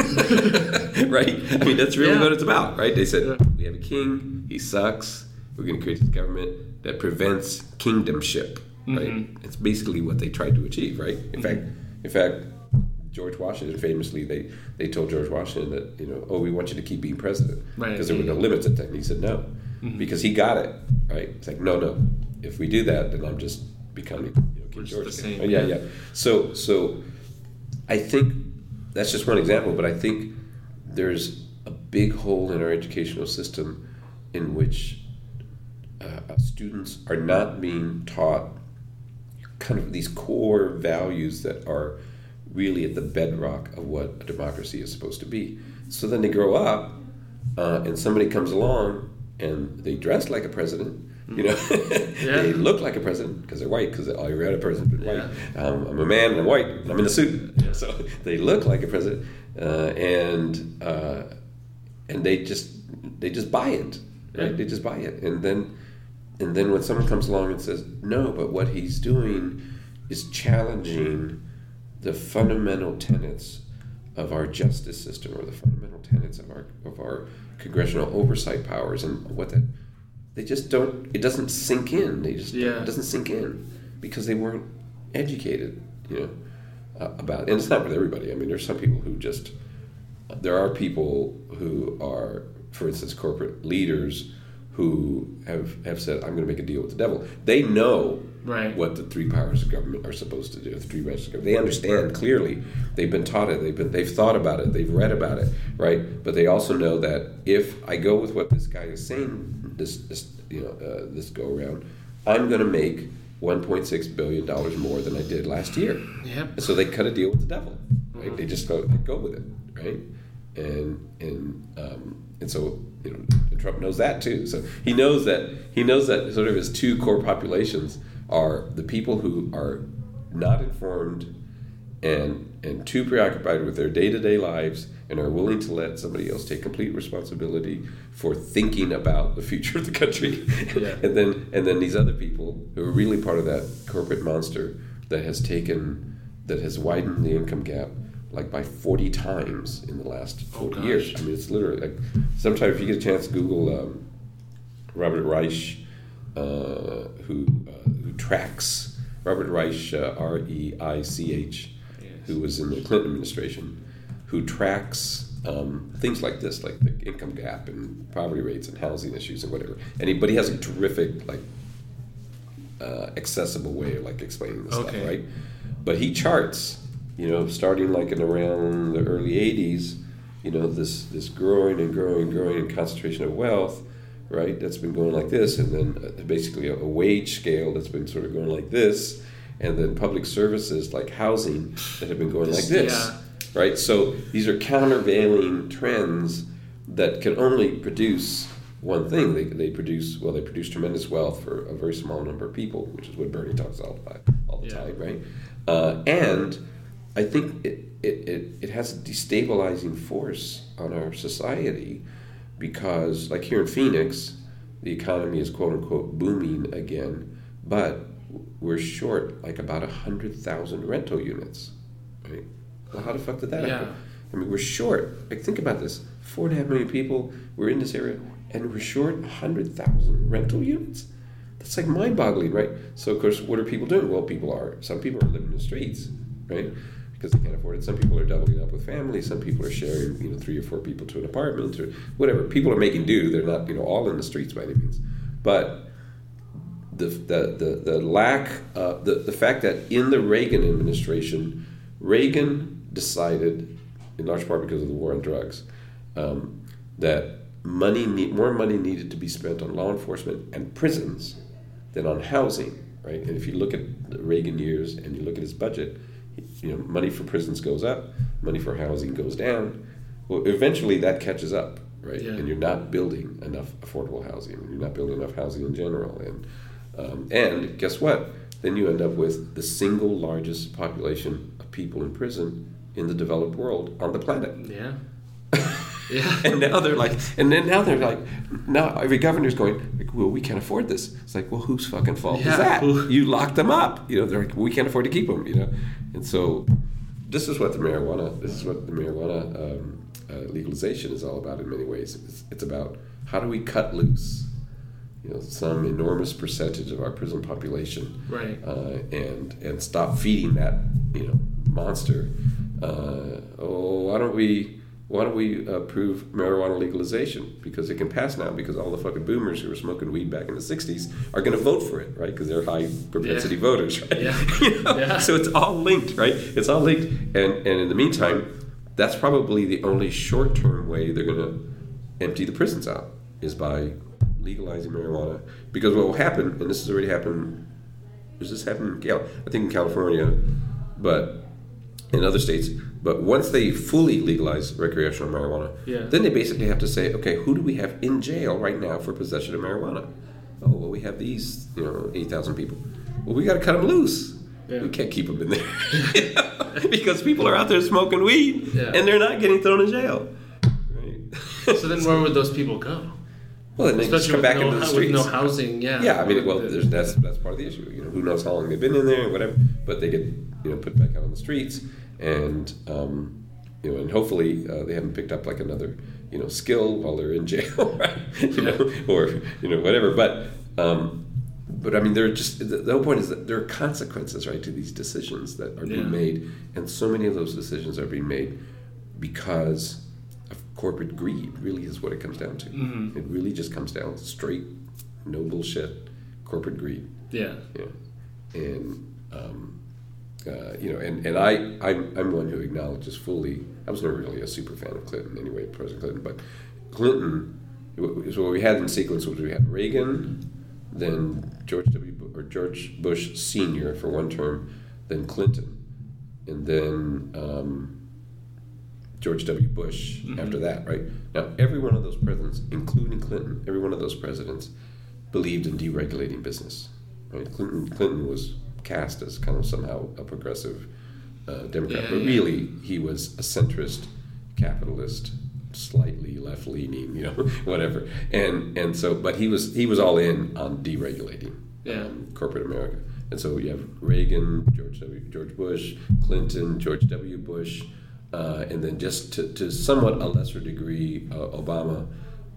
right? I mean, that's really Yeah. what it's about, right? They said, Yeah. we have a king, he sucks, we're going to create this government that prevents kingdomship, right? Mhm. It's basically what they tried to achieve, right? In fact, in fact, George Washington famously they they told George Washington that you know oh we want you to keep being president Right. because there were no limits at that and he said no Mm-hmm. because he got it right it's like no no if we do that then I'm just becoming you know King George the again. same, Oh, yeah yeah. yeah so so I think that's just one example, but I think there's a big hole in our educational system in which uh, students are not being taught kind of these core values that are really at the bedrock of what a democracy is supposed to be. So then they grow up, uh, and somebody comes along and they dress like a president. You know, Yeah. they look like a president because they're white. Because had a president been white. Um, I'm a man and I'm white. And I'm in a suit, Yeah. so they look like a president, uh, and uh, and they just they just buy it, right? Yeah. They just buy it, and then and then when someone comes along and says no, but what he's doing is challenging the fundamental tenets of our justice system or the fundamental tenets of our of our congressional oversight powers and what that they just don't it doesn't sink in they just Yeah. it doesn't sink in because they weren't educated you know uh, about and it's not with everybody i mean there's some people who just there are people who are for instance corporate leaders who have have said i'm going to make a deal with the devil they know Right. what the three powers of government are supposed to do, the three branches of government. They understand clearly. They've been taught it. They've been they've thought about it. They've read about it, right? But they also know that if I go with what this guy is saying, this this you know uh, this go around, I'm going to make 1.6 billion dollars more than I did last year. Yep. And so they cut a deal with the devil. Right? They just go they go with it, right? And and um, and so you know Trump knows that too. So he knows that he knows that sort of his two core populations are the people who are not informed and and too preoccupied with their day-to-day lives and are willing to let somebody else take complete responsibility for thinking about the future of the country Yeah. and then and then these other people who are really part of that corporate monster that has taken that has widened the income gap like by 40 times in the last Oh, 40 years i mean it's literally like sometimes if you get a chance google um, robert reich uh, who uh, who tracks robert reich uh, r-e-i-c-h Yes. who was in the Clinton administration, who tracks um, things like this, like the income gap and poverty rates and housing issues and whatever. And he, but he has a terrific, like, uh, accessible way of like explaining this Okay. stuff, right? But he charts, you know, starting like in around the early '80s, you know, this this growing and growing, and growing concentration of wealth, right? That's been going like this, and then uh, basically a, a wage scale that's been sort of going like this, and then public services like housing that have been going like this, Yeah. Right? So these are countervailing trends that can only produce one thing. They, they produce well, they produce tremendous wealth for a very small number of people, which is what Bernie talks all about all the Yeah. time, right? Uh, and I think it, it, it, it has a destabilizing force on our society because, like here in Phoenix, the economy is quote unquote booming again, but we're short like about a hundred thousand rental units, right? Well, how the fuck did that Yeah. happen? I mean, we're short. Like, think about this: four and a half million people. We're in this area, and we're short a hundred thousand rental units. That's like mind-boggling, right? So, of course, what are people doing? Well, people are. Some people are living in the streets, right? Because they can't afford it. Some people are doubling up with family. Some people are sharing, you know, three or four people to an apartment or whatever. People are making do. They're not, you know, all in the streets by any means. But the the the, the lack, uh, the the fact that in the Reagan administration, Reagan decided, in large part because of the war on drugs, um, that money need, more money needed to be spent on law enforcement and prisons than on housing. Right, and if you look at the Reagan years and you look at his budget, you know, money for prisons goes up, money for housing goes down. Well, eventually that catches up, right? Yeah. And you're not building enough affordable housing. You're not building enough housing in general, and um, and guess what? Then you end up with the single largest population of people in prison in the developed world on the planet. Yeah. Yeah. And now they're like, and then now they're like, now every governor's going, like, well, we can't afford this. It's like, well, whose fucking fault Yeah, is that? You locked them up. You know, they're like, we can't afford to keep them. You know, and so this is what the marijuana, this is what the marijuana um, uh, legalization is all about in many ways. It's, it's about how do we cut loose, you know, some enormous percentage of our prison population Right. uh, and and stop feeding that you know monster. Uh, oh, why don't we why don't we approve marijuana legalization because it can pass now because all the fucking boomers who were smoking weed back in the '60s are going to vote for it, right? Because they're high propensity Yeah. voters, right? Yeah. You know? Yeah. So it's all linked, right? It's all linked, and and in the meantime, that's probably the only short term way they're going to empty the prisons out is by legalizing marijuana. Because what will happen, and this has already happened, does this happen? Yeah, I think in California, but in other states. But once they fully legalize recreational marijuana, Yeah. then they basically have to say, okay, who do we have in jail right now for possession of marijuana? Oh, well, we have these, you know, eight thousand people. Well, we got to cut them loose. Yeah. We can't keep them in there because people are out there smoking weed Yeah. and they're not getting thrown in jail. Right. So then, where would those people go? well, then they just Especially come back with, no, into the with streets. no housing. Yeah. Yeah, I mean, well, there's, that's that's part of the issue. You know, who knows how long they've been in there, whatever. But they get you know put back out on the streets, and um, you know, and hopefully uh, they haven't picked up like another you know skill while they're in jail, right? You know, or you know whatever. But um, but I mean, there are just the, the whole point is that there are consequences, right, to these decisions that are Yeah. being made, and so many of those decisions are being made because of corporate greed. Really, is what it comes down to. Mhm. It really just comes down straight, no bullshit, corporate greed. Yeah. Yeah, and um, uh, you know, and and I I'm, I'm one who acknowledges fully. I was never really a super fan of Clinton anyway, President Clinton, but Clinton. So what we had in sequence was we had Reagan, then George W. Bu- or George Bush Senior for one term, then Clinton, and then um, George W. Bush Mhm. after that. Right now, every one of those presidents, including Clinton, every one of those presidents believed in deregulating business. Right? Clinton Clinton was cast as kind of somehow a progressive uh, Democrat, Yeah, but yeah. really he was a centrist capitalist, slightly left leaning, you know, whatever. And and so, but he was he was all in on deregulating Yeah. um, corporate America. And so you have Reagan, George W. George Bush, Clinton, George W. Bush, uh, and then just to, to somewhat a lesser degree, uh, Obama,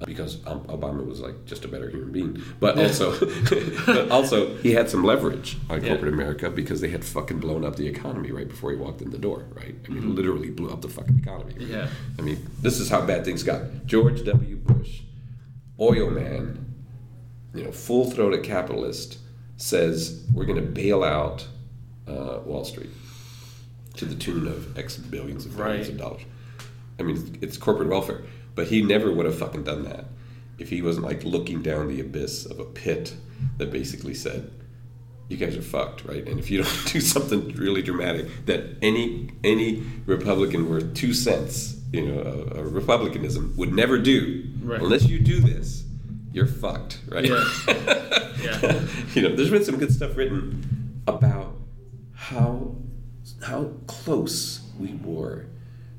because Obama was like just a better human being. But also, but also he had some leverage on Yeah. corporate America because they had fucking blown up the economy right before he walked in the door. Right? I mean, Mhm. literally blew up the fucking economy. right? Yeah. I mean, this is how bad things got. George W. Bush, oil man, you know, full throated capitalist, says we're going to bail out uh, Wall Street to the tune of X billions of billions Right. of dollars. I mean, it's corporate welfare, but he never would have fucking done that if he wasn't like looking down the abyss of a pit that basically said, "You guys are fucked," right? And if you don't do something really dramatic, that any any Republican worth two cents, you know, a, republicanism would never do, Right. unless you do this, you're fucked, right? Yeah. Yeah. you know, there's been some good stuff written about how how close we were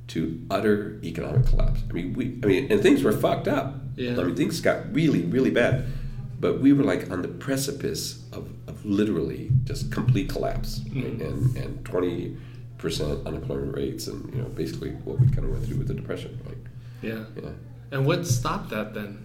to utter economic collapse. I mean, we, I mean, and things were fucked up. Yeah. I mean, things got really, really bad. But we were like on the precipice of, of literally just complete collapse, right? Mhm. and and twenty percent unemployment rates, and you know, basically what we kind of went through with the depression, right? Yeah. Yeah. And what stopped that then?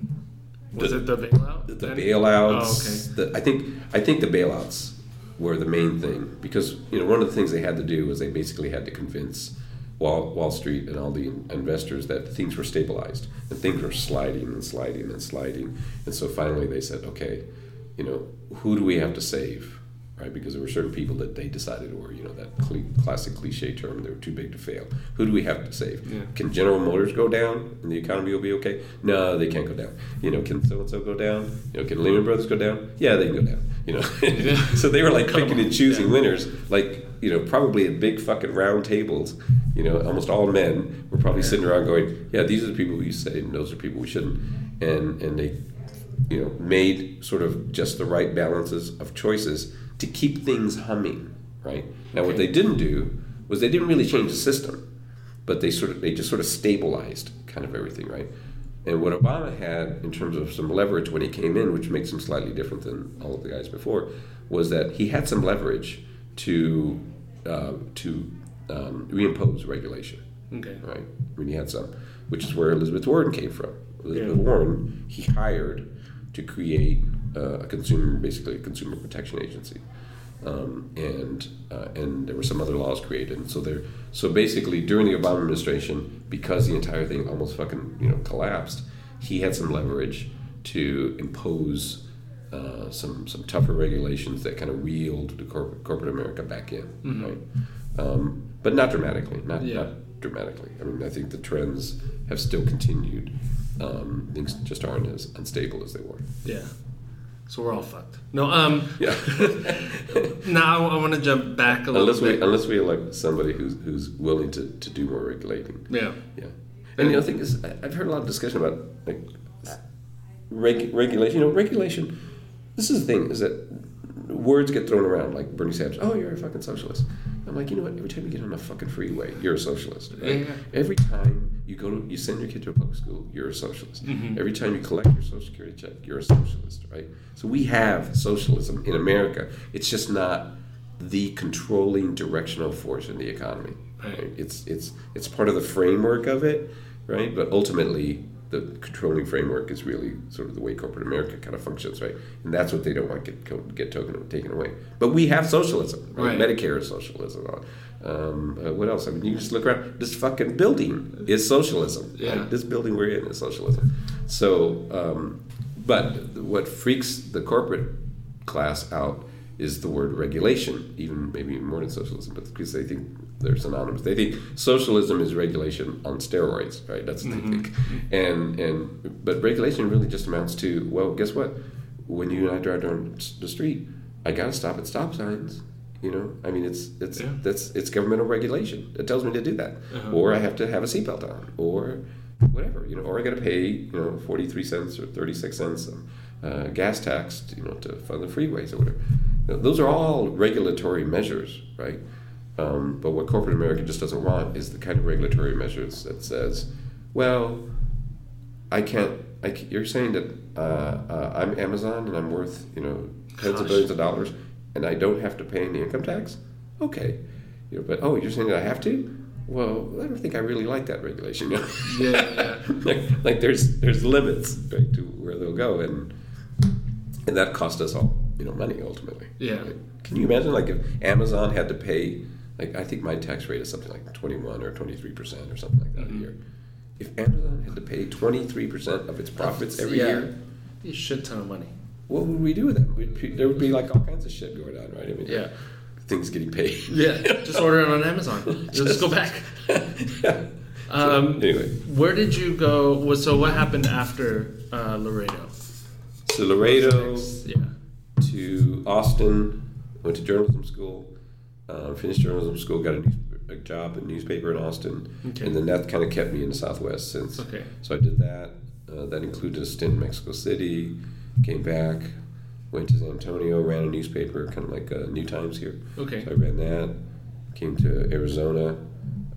Was The- it the bailout? the then? bailouts. Oh, the, I think I think the bailouts were the main thing because you know one of the things they had to do was they basically had to convince Wall Wall Street and all the investors that things were stabilized and things were sliding and sliding and sliding, and so finally they said, okay, you know, who do we have to save? Right, because there were certain people that they decided were, you know, that cl- classic cliche term, they were too big to fail. Who do we have to save? Yeah. Can General Motors go down and the economy will be okay? No, they can't go down. You know, can so and so go down? You know, can Lehman Brothers go down? Yeah, they can go down. You know, so they were like picking and choosing winners. Like you know, probably at big fucking round tables. You know, almost all men were probably sitting around going, "Yeah, these are the people we say, and those are people we shouldn't." And and they, you know, made sort of just the right balances of choices to keep things humming. Right now, what they didn't do was they didn't really change the system but they sort of they just sort of stabilized kind of everything, right? And what Obama had in terms of some leverage when he came in, which makes him slightly different than all of the guys before, was that he had some leverage to uh, to um, reimpose regulation, Okay. right? I mean, he had some, which is where Elizabeth Warren came from. Elizabeth Yeah. Warren he hired to create uh, a consumer, basically a consumer protection agency um, and uh, and there were some other laws created. And so there, so basically during the Obama administration, because the entire thing almost fucking you know collapsed, he had some leverage to impose uh, some some tougher regulations that kind of reeled the corporate corporate America back in, Mhm. right? Um, but not dramatically, not Yeah. not dramatically. I mean, I think the trends have still continued. Um, things just aren't as unstable as they were. Yeah. So we're all fucked. No, um, Yeah. now I want to jump back a little unless we bit. unless we elect somebody who's who's willing to, to do more regulating. yeah. Yeah, and the other thing is, I've heard a lot of discussion about like reg- regulation. You know, regulation. This is the thing: is that words get thrown around like Bernie Sanders. Oh, you're a fucking socialist. I'm like, you know what? Every time you get on a fucking freeway, you're a socialist. Right? Yeah. Every time you go to, you send your kid to a public school, you're a socialist. Mhm. Every time you collect your social security check, you're a socialist, right? So we have socialism in America. It's just not the controlling directional force in the economy. Right. It's it's it's part of the framework of it, right? But ultimately, the controlling framework is really sort of the way corporate America kind of functions, right? And that's what they don't want to get get token, taken away. But we have socialism, right? Right. Medicare is socialism. Um, uh, what else? I mean, you just look around. This fucking building is socialism. right? This building we're in is socialism. So, um, but what freaks the corporate class out is the word regulation, even maybe more than socialism, but because they think they're synonymous. They think socialism is regulation on steroids, right? That's what Mhm. they think. And and but regulation really just amounts to well, guess what? When you and I drive down the street, I got to stop at stop signs. You know, I mean, it's it's Yeah. that's it's governmental regulation. It tells me to do that, Uh-huh. or I have to have a seatbelt on, or whatever. You know, or I got to pay you know forty three cents or thirty six cents uh, gas tax, you know, to fund the freeways or whatever. Know, those are all regulatory measures, right? Um, but what corporate America just doesn't want is the kind of regulatory measures that says, well, I can't. I, you're saying that uh, uh, I'm Amazon and I'm worth you know tens of billions of dollars, and I don't have to pay any income tax. Okay, you know, but oh, you're saying that I have to? Well, I don't think I really like that regulation. Yeah, yeah. like, like there's there's limits right to where they'll go, and and that cost us all you know money ultimately. Yeah. Can you imagine like if Amazon had to pay like I think my tax rate is something like twenty one or twenty three percent or something like that Mm-hmm. a year. If Amazon had to pay twenty three percent of its profits every Yeah. year, A shit ton of money. what would we do with that? We'd, there would be like all kinds of shit going on, right? I mean, Yeah. things getting paid. Yeah, just order it on Amazon. Just go back. yeah. Um, so, anyway, Where did you go? So what happened after uh, Laredo? so Laredo. Yeah. to Austin, went to journalism school, uh, finished journalism school, got a, news, a job in newspaper in Austin, Okay. and then that kind of kept me in the Southwest since. Okay. So I did that. Uh, that included a stint in Mexico City. Came back, went to San Antonio, ran a newspaper, kind of like uh, New Times here. Okay. So I ran that. Came to Arizona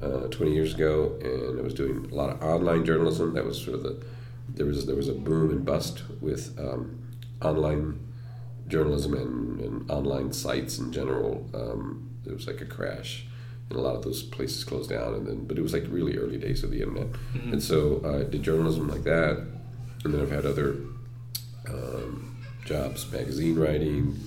uh, 20 years ago, and I was doing a lot of online journalism. That was sort of the there was there was a boom and bust with um, online journalism and, and online sites in general. Um, there was like a crash, and a lot of those places closed down. And then, but it was like really early days of the internet, and so I did journalism like that. And then I've had other um, jobs, magazine writing,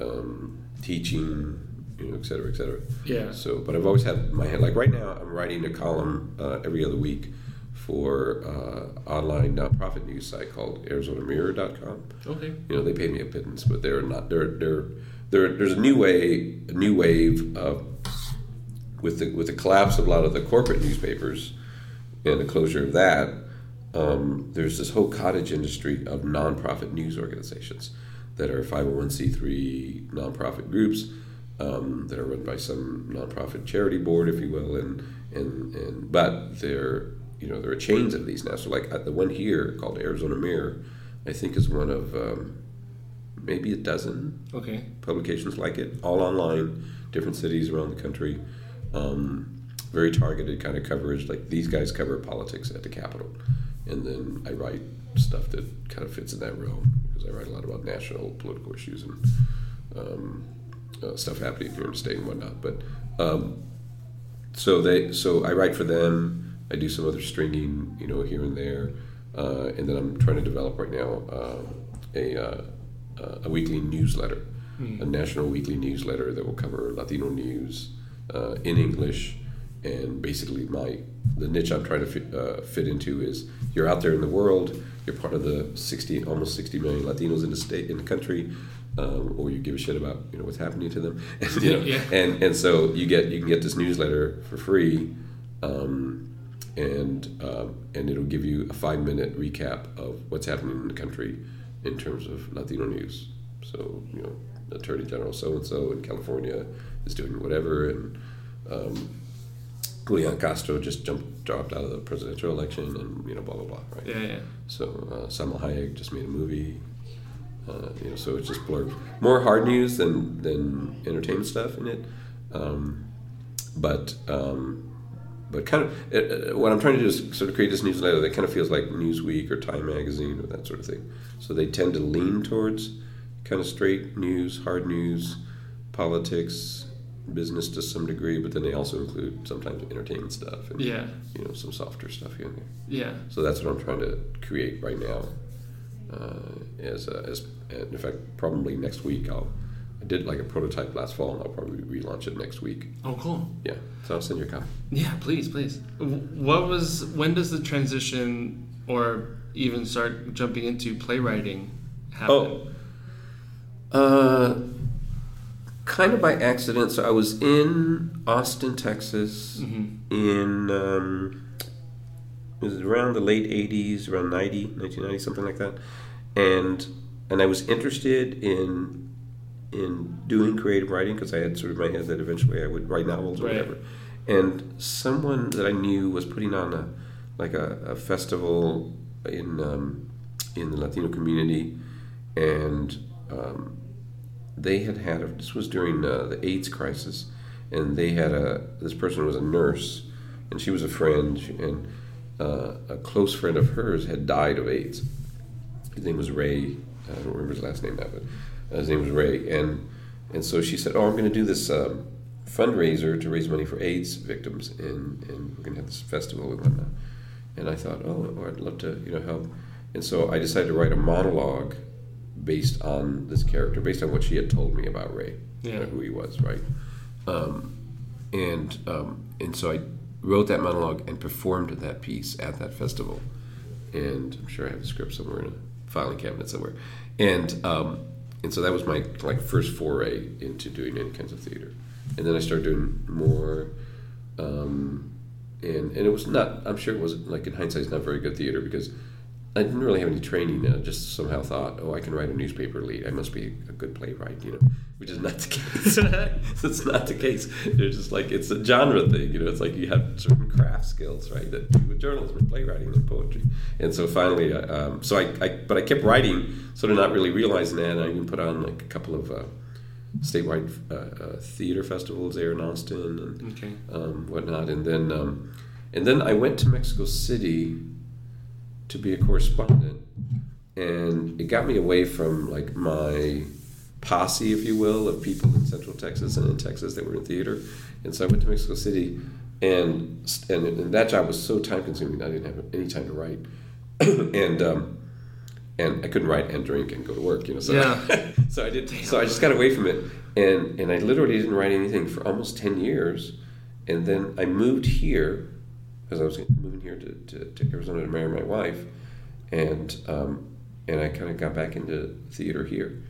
um, teaching, you know, et cetera, et cetera. Yeah. So, but I've always had my head like right now. I'm writing a column uh, every other week for uh, online nonprofit news site called ArizonaMirror.com. Okay. You know, they pay me a pittance, but they're not. They're they're, they're there's a new way, a new wave of with the with the collapse of a lot of the corporate newspapers and the closure of that. Um, there's this whole cottage industry of nonprofit news organizations that are 501c3 nonprofit groups um, that are run by some nonprofit charity board, if you will, and and and but they're you know there are chains of these now. So like uh, the one here called Arizona Mirror, I think is one of um, maybe a dozen Okay. publications like it, all online, different cities around the country. Um, very targeted kind of coverage. Like these guys cover politics at the Capitol, and then I write stuff that kind of fits in that realm because I write a lot about national political issues and um, uh, stuff happening here in the state and whatnot. But um, so they, so I write for them. I do some other stringing, you know, here and there, uh, and then I'm trying to develop right now uh, a uh, uh, a weekly newsletter, a national weekly newsletter that will cover Latino news uh, in English, and basically my the niche I'm trying to fit, uh, fit into is you're out there in the world, you're part of the 60 almost 60 million Latinos in the state in the country. Um, or you give a shit about you know what's happening to them, and, you know, Yeah. and and so you get you can get this newsletter for free, um, and um, and it'll give you a five minute recap of what's happening in the country in terms of Latino news. So you know, Attorney General so and so in California is doing whatever, and um, Julian Castro just jumped dropped out of the presidential election, and you know blah blah blah. Right. Yeah, yeah. So uh, Salma Hayek just made a movie. Uh, you know, so it's just blurb. More hard news than than entertainment stuff in it. Um, but um, but kind of uh, uh, what I'm trying to do is sort of create this newsletter that kind of feels like Newsweek or Time Magazine or that sort of thing. So they tend to lean towards kind of straight news, hard news, politics, business to some degree, but then they also include sometimes entertainment stuff and Yeah. you know some softer stuff here and there. Yeah. So that's what I'm trying to create right now. Uh, as, a, as in fact, probably next week I'll. I did like a prototype last fall, and I'll probably relaunch it next week. Oh, cool. Yeah, so I'll send you a copy. Yeah, please, please. What was when does the transition or even start jumping into playwriting happen? Oh, uh, kind of by accident. So I was in Austin, Texas, Mhm. in um, it was around the late '80s, around 90, 1990, something like that, and and I was interested in in doing creative writing because I had sort of my head that eventually I would write novels or Right. whatever. And someone that I knew was putting on a like a, a festival in um, in the Latino community, and um, they had had a, this was during uh, the AIDS crisis, and they had a this person was a nurse, and she was a friend, and uh, a close friend of hers had died of AIDS. His name was Ray. I don't remember his last name now, but his name was Ray, and and so she said, "Oh, I'm going to do this um, fundraiser to raise money for AIDS victims, and and we're going to have this festival and whatnot." And I thought, "Oh, I'd love to, you know, help." And so I decided to write a monologue based on this character, based on what she had told me about Ray, Yeah. you know, who he was, right? Um, and um, and so I wrote that monologue and performed that piece at that festival. And I'm sure I have the script somewhere in a filing cabinet somewhere. And um, and so that was my like first foray into doing any kinds of theater. And then I started doing more. Um, and and it was not. I'm sure it wasn't like in hindsight, it's not very good theater because I didn't really have any training. I just somehow thought, oh, I can write a newspaper lead. I must be a good playwright, you know, which is not the case. it's not the case. It's just like it's a genre thing, you know. It's like you have certain craft skills, right, that do with journalism and playwriting and poetry. And so finally, uh, um, so I, I, but I kept writing, sort of not really realizing that. And I even put on like a couple of uh, statewide uh, uh, theater festivals there in Austin and Okay. um, whatnot. And then, um, and then I went to Mexico City to be a correspondent, and it got me away from like my posse, if you will, of people in Central Texas and in Texas that were in theater. And so I went to Mexico City, and and, and that job was so time consuming. I didn't have any time to write, and. Um, and I couldn't write and drink and go to work, you know. So, Yeah. so I did. So I just got away from it, and and I literally didn't write anything for almost ten years, and then I moved here, because I was moving here to, to, to Arizona to marry my wife, and um, and I kind of got back into theater here,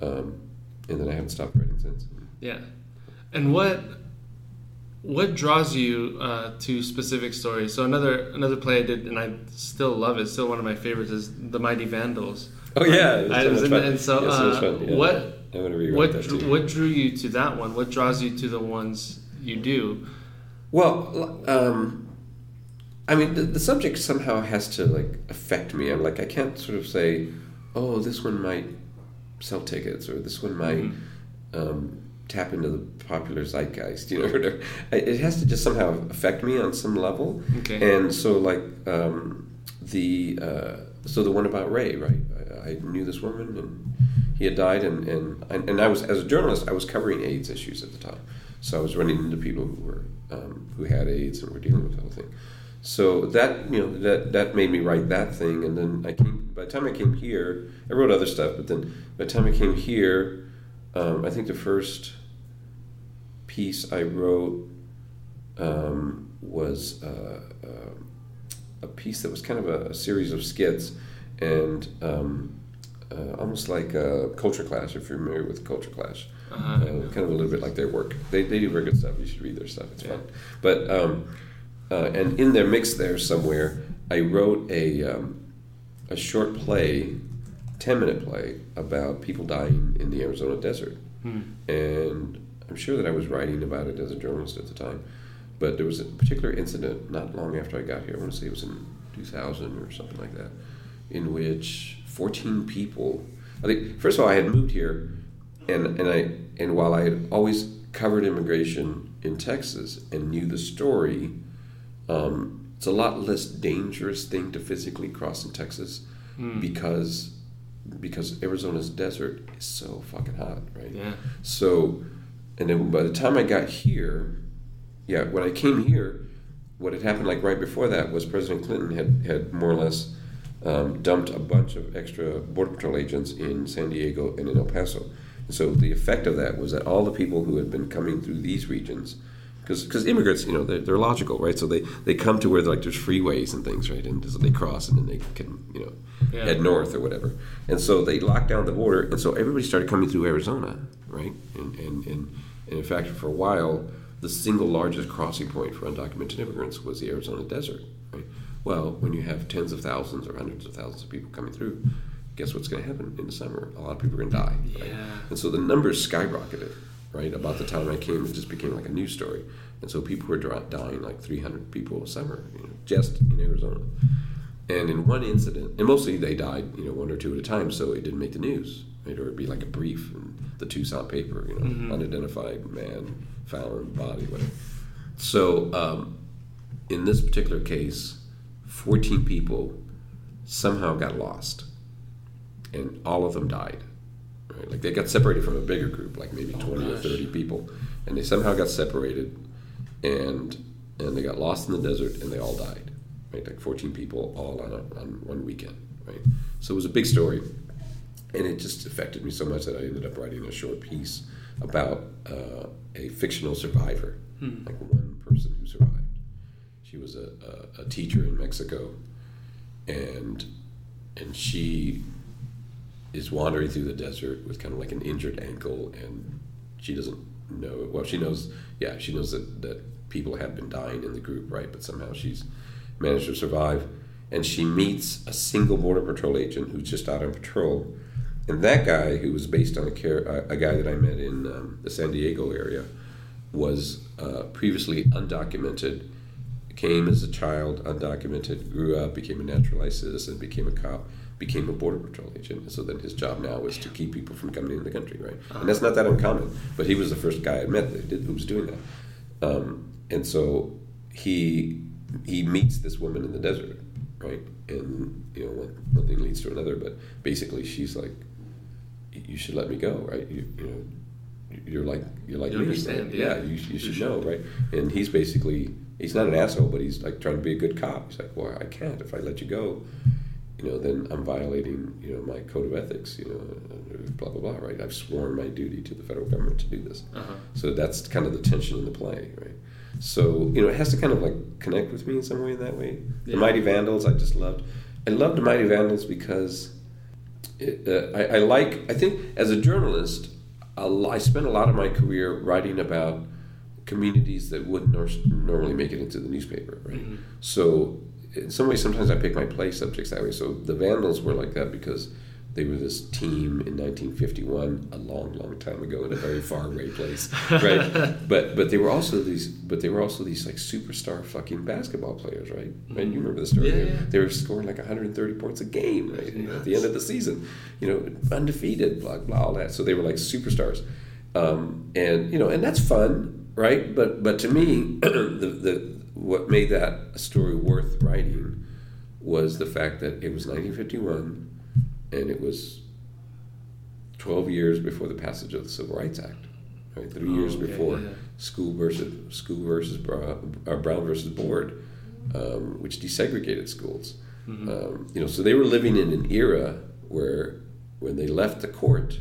um, and then I haven't stopped writing since. Yeah. And what what draws you uh, to specific stories? So another another play I did, and I still love it. Still one of my favorites is The Mighty Vandals. Oh yeah, it was I so was in and so Yes, it was uh, fun, yeah. what I want to what too. what drew you to that one? What draws you to the ones you do? Well, um, I mean, the, the subject somehow has to like affect me. I'm like, I can't sort of say, oh, this one might sell tickets or this one might Mm-hmm. um, tap into the popular zeitgeist, you know, whatever. It has to just somehow affect me on some level. Okay. And so, like um, the uh, so the one about Ray, right? I, I knew this woman, and he had died, and and and I was as a journalist, I was covering AIDS issues at the time, so I was running into people who were um, who had AIDS and were dealing with the whole thing. So that you know that that made me write that thing, and then I came. By the time I came here, I wrote other stuff, but then by the time I came here, um, I think the first piece I wrote um, was uh, uh, a piece that was kind of a, a series of skits, and um, uh, almost like a Culture Clash, if you're familiar with Culture Clash. Uh-huh. Uh, kind of a little bit like their work. They, they do very good stuff. You should read their stuff. It's Yeah. fun. But um, uh, and in their mix there somewhere, I wrote a um, a short play, ten minute play about people dying in the Arizona desert, Hmm. and I'm sure that I was writing about it as a journalist at the time. But there was a particular incident not long after I got here. I want to say it was in 2000 or something like that, in which 14 people. I think first of all, I had moved here, and and I and while I had always covered immigration in Texas and knew the story, um, it's a lot less dangerous thing to physically cross in Texas Hmm. because because Arizona's desert is so fucking hot, right? Yeah. So, and then by the time I got here, yeah, when I came here, what had happened like right before that was President Clinton had, had more or less um, dumped a bunch of extra Border Patrol agents in San Diego and in El Paso. And so the effect of that was that all the people who had been coming through these regions, because immigrants, you know, they're, they're logical, right? So they, they come to where like there's freeways and things, right? And so they cross and then they can, you know, Yeah. head north or whatever. And so they locked down the border, and so everybody started coming through Arizona, right? And, and, and, and in fact, for a while, the single largest crossing point for undocumented immigrants was the Arizona desert, right? Well, when you have tens of thousands or hundreds of thousands of people coming through, guess what's going to happen in the summer? A lot of people are going to die, right? Yeah. And so the numbers skyrocketed, right? About the time I came, it just became like a news story. And so people were dying like 300 people a summer, you know, just in Arizona. And in one incident, and mostly they died, you know, one or two at a time, so it didn't make the news, right? Or it'd be like a brief in the Tucson paper, you know, Mhm. unidentified man found body, whatever. So um, in this particular case, 14 people somehow got lost, and all of them died. Right? Like they got separated from a bigger group, like maybe 20 or 30 people, and they somehow got separated, and and they got lost in the desert, and they all died. Right? Like 14 people all on, a, on one weekend. Right? So it was a big story, and it just affected me so much that I ended up writing a short piece about uh, a fictional survivor, Hmm. like one person who survived. She was a, a, a teacher in Mexico, and and she is wandering through the desert with kind of like an injured ankle, and she doesn't know. Well, she knows. Yeah, she knows that that people have been dying in the group, right? But somehow she's managed to survive, and she meets a single border patrol agent who's just out on patrol, and that guy who was based on a a guy that I met in um, the San Diego area was uh, previously undocumented came as a child, undocumented, grew up, became a naturalized citizen, became a cop, became a border patrol agent. And so then his job now was to keep people from coming into the country, right? And that's not that uncommon. But he was the first guy I met that did, who was doing that. Um, and so he he meets this woman in the desert, right? And you know one, one thing leads to another. But basically, she's like, "You should let me go, right? You, you know, you're like you're like You me, understand, right? yeah. yeah. You, you should should. know, right? And he's basically he's not an asshole, but he's like trying to be a good cop. He's like, well, I can't. If I let you go, you know, then I'm violating, you know, my code of ethics, you know, blah blah blah, right? I've sworn my duty to the federal government to do this. Uh-huh. So that's kind of the tension in the play, right? So you know, it has to kind of like connect with me in some way in that way. Yeah. The Mighty Vandals, I just loved. I loved the Mighty Vandals because it, uh, I, I like. I think as a journalist, I spent a lot of my career writing about communities that wouldn't normally make it into the newspaper, right? Mhm. So in some ways, sometimes I pick my play subjects that way. So the Vandals were like that because they were this team in 1951, a long, long time ago in a very far away place, right? but but they were also these, but they were also these like superstar fucking basketball players, right? Right? You remember the story? Yeah, they, yeah. they were scoring like 130 points a game, right? You know, at the end of the season, you know, undefeated, blah blah, all that. So they were like superstars, um, and you know, and that's fun, right? But but to me, the the what made that a story worth writing was the fact that it was 1951 and it was 12 years before the passage of the Civil Rights Act, right? Three Oh, years okay, before yeah. school versus school versus Brown, uh, Brown versus Board, um, which desegregated schools. Mhm. Um, you know, so they were living in an era where, when they left the court,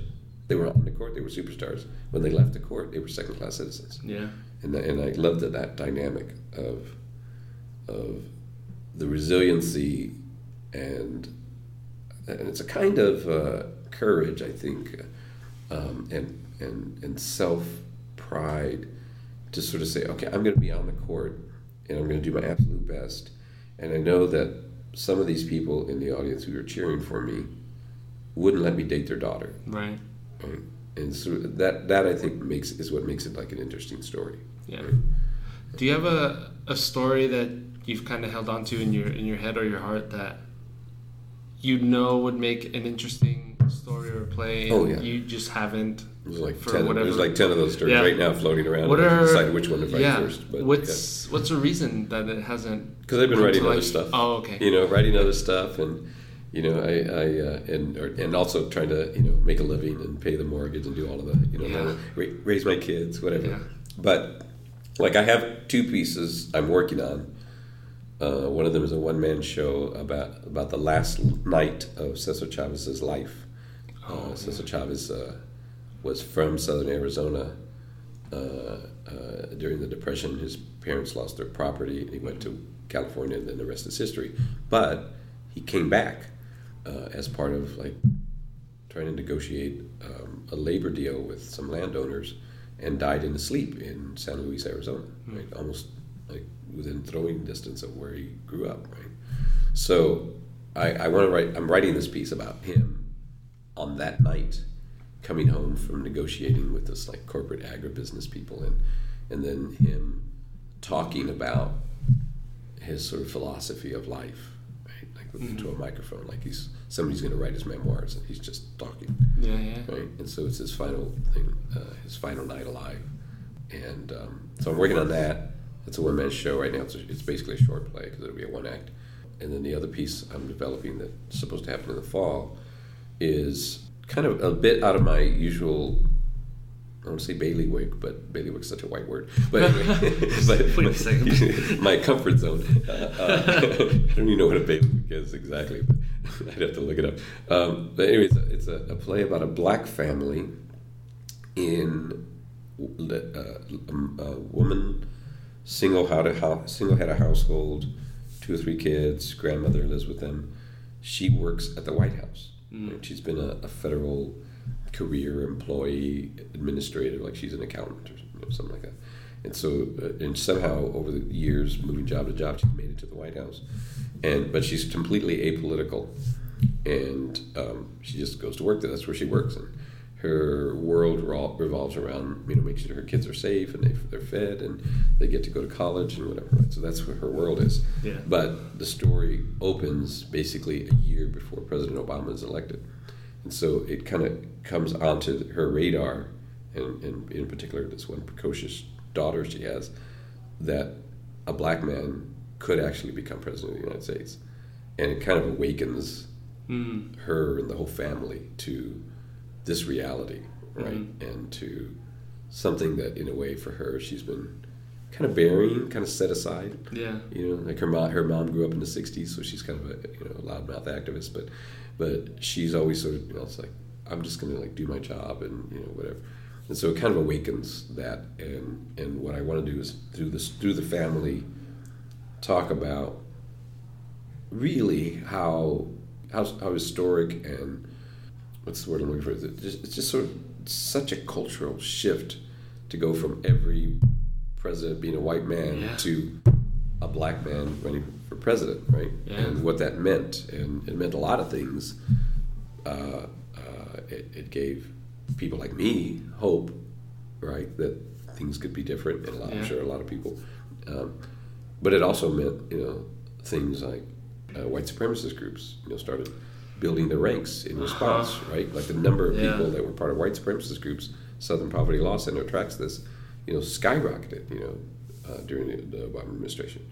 they were on the court, they were superstars. When they left the court, they were second class citizens Yeah. And I- and I loved that, that dynamic of of the resiliency and and it's a kind of uh, courage I think um, and and and self pride to sort of say okay I'm going to be on the court and I'm going to do my absolute best and I know that some of these people in the audience who are cheering for me wouldn't let me date their daughter Right. right? and so that that I think makes is what makes it like an interesting story Yeah. Do you have a, a story that you've kind of held on to in your in your head or your heart that you know would make an interesting story or play? Oh, and yeah. You just haven't. There's like For ten. whatever- There's like ten of those stories Yeah. right now floating around. What are decided which one to write yeah? first? But what's what's the reason that it hasn't? because I've been writing other life? stuff. Oh, okay. You know, writing other stuff, and you know, I, I uh, and or, and also trying to you know make a living and pay the mortgage and do all of the you know Yeah. raise my kids, whatever. Yeah. But like I have two pieces I'm working on. Uh, one of them is a one man show about about the last night of Cesar Chavez's life. Oh, Uh, Cesar Chavez uh, was from southern Arizona uh, uh, during the Depression. His parents lost their property, and he went to California, and then the rest is history. But he came back uh, as part of like trying to negotiate um, a labor deal with some landowners, and died in his sleep in San Luis, Arizona, hmm. right? Almost like within throwing distance of where he grew up, right? So I, I want to write. I'm writing this piece about him on that night coming home from negotiating with this like corporate agribusiness people and and then him talking about his sort of philosophy of life like into a microphone, like he's somebody's going to write his memoirs, and he's just talking, Yeah, yeah. right? And so it's his final thing, uh, his final night alive, and um, so I'm working on that. It's a one man show right now. It's, a, it's basically a short play because it'll be a one act, and then the other piece I'm developing that's supposed to happen in the fall is kind of a bit out of my usual. I don't want to say bailiwick, but bailiwick's such a white word. But anyway, but second. my comfort zone. Uh, uh, I don't even know what a bailiwick is exactly, but I'd have to look it up. Um, but anyway, it's, a, it's a, play about a black family in uh, um, a woman single had a house, single had a household, two or three kids. Grandmother lives with them. She works at the White House. Mm. She's been a, a federal career employee, administrator, like she's an accountant or something like that. And so, uh, and somehow over the years, moving job to job, she made it to the White House. And but she's completely apolitical, and um, she just goes to work there. That's where she works, and her world revolves around you know making sure her kids are safe and they, they're fed and they get to go to college and whatever. Right? So that's what her world is. Yeah. But the story opens basically a year before President Obama is elected. And so it kind of comes onto her radar, and, and in particular, this one precocious daughter she has, that a black man could actually become president of the United States. And it kind of awakens Mm. her and the whole family to this reality, right? Mhm. And to something that, in a way, for her, she's been kind of burying, kind of set aside. Yeah. You know, like her mom, her mom grew up in the '60s, so she's kind of a you know loudmouth activist, but but she's always sort of you know it's like I'm just gonna like do my job and you know whatever, and so it kind of awakens that, and and what I want to do is through this through the family, talk about really how how how historic and what's the word I'm looking for? It's just, it's just sort of such a cultural shift to go from every president being a white man Yeah. to a black man running for president, right? Yeah. And what that meant, and it meant a lot of things. Uh, uh, it, it gave people like me hope, right, that things could be different, and a lot, Yeah. I'm sure a lot of people. Um, but it also meant, you know, things like uh, white supremacist groups, you know, started building their ranks in response, Uh-huh. right? Like the number of Yeah. people that were part of white supremacist groups, Southern Poverty Law Center tracks this, you know, skyrocketed, you know, uh, during the, the Obama administration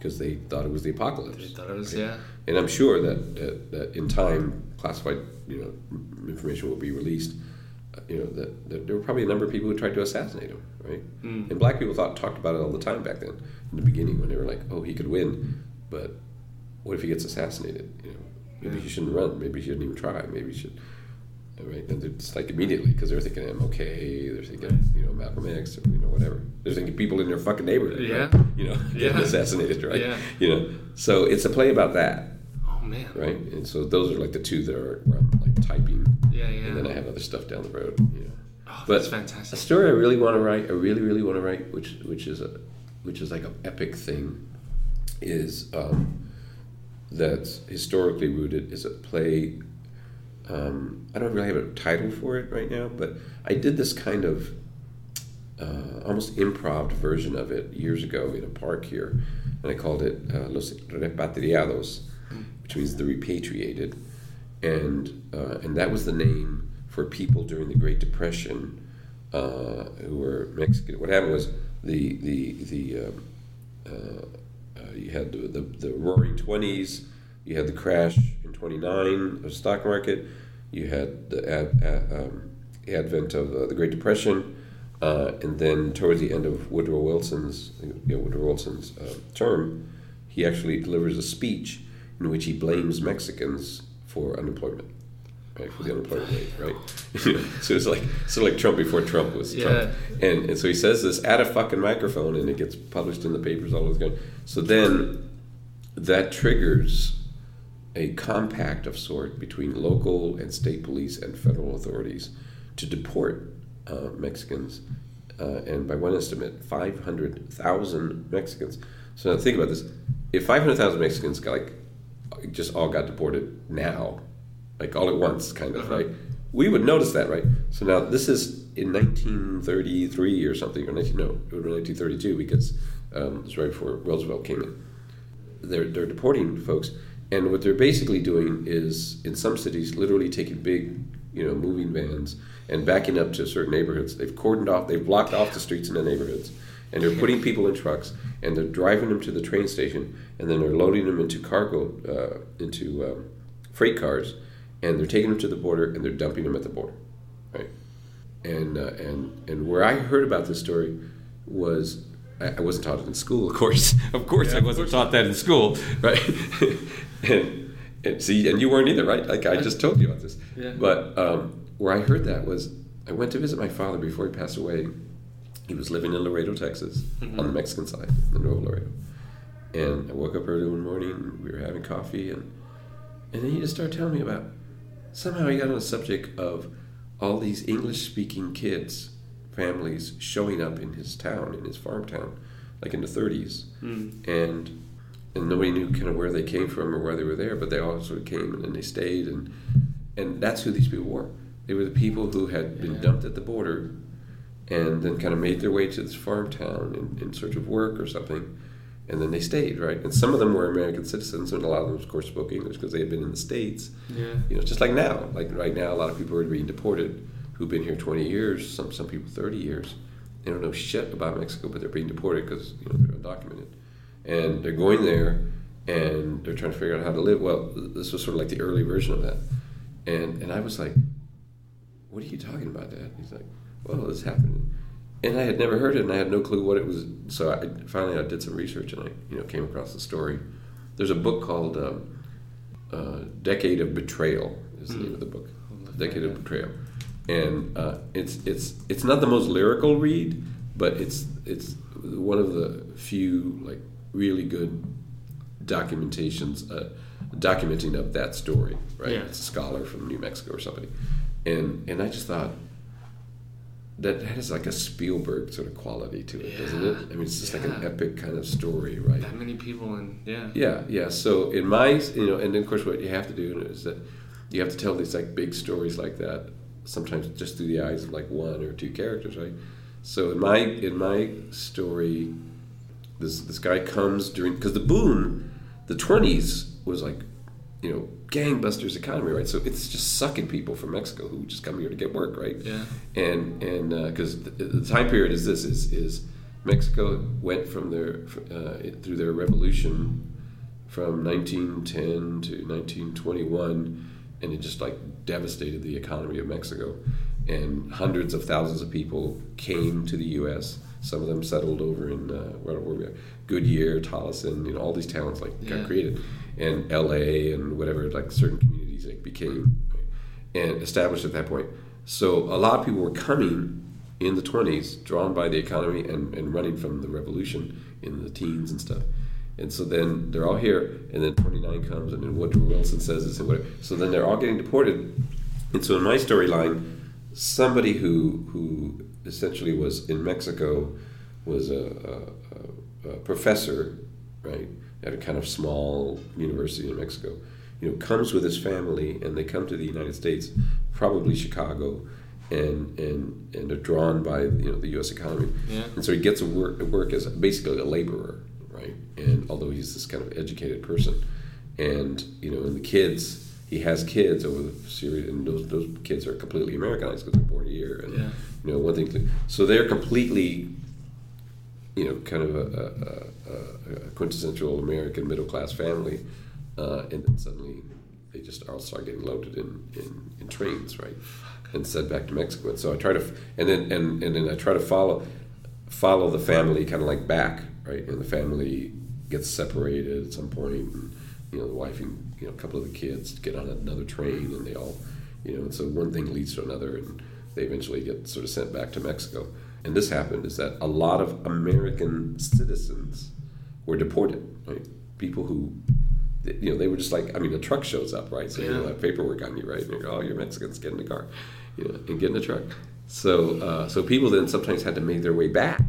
because they thought it was the apocalypse. They thought it was right? yeah. And I'm sure that, that, that in time, classified, you know, information will be released. Uh, you know that, that there were probably a number of people who tried to assassinate him, right? Mm. And black people thought talked about it all the time back then. In the beginning, when they were like, "Oh, he could win," but what if he gets assassinated? You know, maybe Yeah. he shouldn't run. Maybe he shouldn't even try. Maybe he should. Right? And it's like immediately because they're thinking MLK, they're thinking Right. you know Malcolm X, or, you know whatever. They're thinking people in their fucking neighborhood, Yeah. right? you know, getting Yeah. assassinated, right? Yeah. You know, so it's a play about that, Oh man. right? And so those are like the two that are where I'm like typing, Yeah, yeah. and then I have other stuff down the road, you know. oh, but- that's fantastic. A story I really want to write, I really, really want to write, which which is a which is like an epic thing, is um, that's historically rooted. Is a play. Um, I don't really have a title for it right now, but I did this kind of uh, almost improv version of it years ago in a park here, and I called it uh, Los Repatriados, which means the repatriated, and uh, and that was the name for people during the Great Depression uh, who were Mexican. What happened was the the the um, uh, uh, you had the, the, the Roaring Twenties, you had the crash in '29 of the stock market, you had the ad, ad, um, advent of uh, the Great Depression, uh, and then towards the end of Woodrow Wilson's you know, Woodrow Wilson's uh, term, he actually delivers a speech in which he blames Mexicans for unemployment. Right, for the unemployment rate, right? so it's like so like Trump before Trump was Trump. And, and so he says this at a fucking microphone and it gets published in the papers all over the country. So then that triggers a compact of sort between local and state police and federal authorities to deport uh, Mexicans. Uh, and by one estimate, 500,000 Mexicans. So now think about this. If 500,000 Mexicans got like, just all got deported now, like all at once, kind of, Uh-huh. right? We would notice that, right? So now this is in 1933 or something, or 19, no, it would be 1932 because um, it's right before Roosevelt came in. They're, they're deporting folks, And what they're basically doing is, in some cities, literally taking big, you know, moving vans and backing up to certain neighborhoods. They've cordoned off, they've blocked off the streets in the neighborhoods, and they're putting people in trucks and they're driving them to the train station, and then they're loading them into cargo, uh, into um, freight cars, and they're taking them to the border and they're dumping them at the border, right? And uh, and and where I heard about this story was I, wasn't taught it in school, of course. of course, Yeah, I wasn't course taught that in school, right? and, and see, and you weren't either, right? Like I just told you about this. Yeah. But um, where I heard that was I went to visit my father before he passed away. He was living in Laredo, Texas, on the Mexican side, the Nuevo Laredo. And I woke up early one morning. And we were having coffee, and and then he just started telling me about somehow he got on the subject of all these English-speaking kids, families showing up in his town, in his farm town, like in the 30s, Mm. and and nobody knew kind of where they came from or why they were there, but they all sort of came and then they stayed, and and that's who these people were. They were the people who had been Yeah. dumped at the border, and then kind of made their way to this farm town in, in search of work or something, and then they stayed, right? And some of them were American citizens, and a lot of them, of course, spoke English because they had been in the states. Yeah. You know, just like now, like right now, a lot of people are being deported who've been here 20 years, some some people 30 years. They don't know shit about Mexico, but they're being deported because you know they're undocumented, and they're going there and they're trying to figure out how to live. Well, this was sort of like the early version of that, and and I was like, "What are you talking about, Dad?" He's like, "Well, this happened." And I had never heard it, and I had no clue what it was. So I, finally, I did some research, and I, you know, came across the story. There's a book called um, uh, "Decade of Betrayal." Is the name of the book. Decade of Betrayal, and uh, it's it's it's not the most lyrical read, but it's it's one of the few like really good documentations, uh, documenting of that story. Right, Yeah. it's a scholar from New Mexico or somebody, and and I just thought that has like a Spielberg sort of quality to it, doesn't it? I mean, it's just like an epic kind of story, right? That many people and yeah. Yeah, yeah. So in my, you know, and then of course what you have to do is that you have to tell these like big stories like that. Sometimes just through the eyes of like one or two characters, right? So in my in my story, this this guy comes during because the boom, the twenties was like, you know, gangbusters economy, right? So it's just sucking people from Mexico who just come here to get work, right? Yeah. and and because the, the time period is this is is Mexico went from their uh, through their revolution from 1910 to 1921 and it just like devastated the economy of Mexico and hundreds of thousands of people came to the US some of them settled over in uh, where were we at? Goodyear, Tolleson, you know all these towns like Yeah. got created and LA and whatever like certain communities like became and established at that point. So a lot of people were coming in the 20s, drawn by the economy and, and running from the revolution in the teens and stuff. And so then they're all here, and then 29 comes, and then Woodrow Wilson says this and whatever. So then they're all getting deported. And so in my storyline, somebody who who essentially was in Mexico was a, a, a, professor, right, at a kind of small university in Mexico. You know, comes with his family, and they come to the United States, probably Chicago, and and and are drawn by you know the U.S. economy. Yeah. And so he gets a work, work as basically a laborer, right? And although he's this kind of educated person, and you know, and the kids, he has kids over the series, and those those kids are completely Americanized because they're born here, and Yeah. You know, one thing. To, so they're completely, you know, kind of a, a, a, quintessential American middle class family, uh, and then suddenly they just all start getting loaded in, in, in trains, right, and sent back to Mexico. And so I try to, and then and, and then I try to follow follow the family kind of like back, right, and the family gets separated at some point, and you know the wife and you know a couple of the kids get on another train, and they all, you know, and so one thing leads to another, and they eventually get sort of sent back to Mexico. And this happened is that a lot of American citizens were deported, right? People who, you know, they were just like, I mean, a truck shows up, right? So you Yeah. know, have paperwork on you, right? And you go, oh, you're Mexicans, get in the car, you know, and get in the truck. So, uh, so people then sometimes had to make their way back.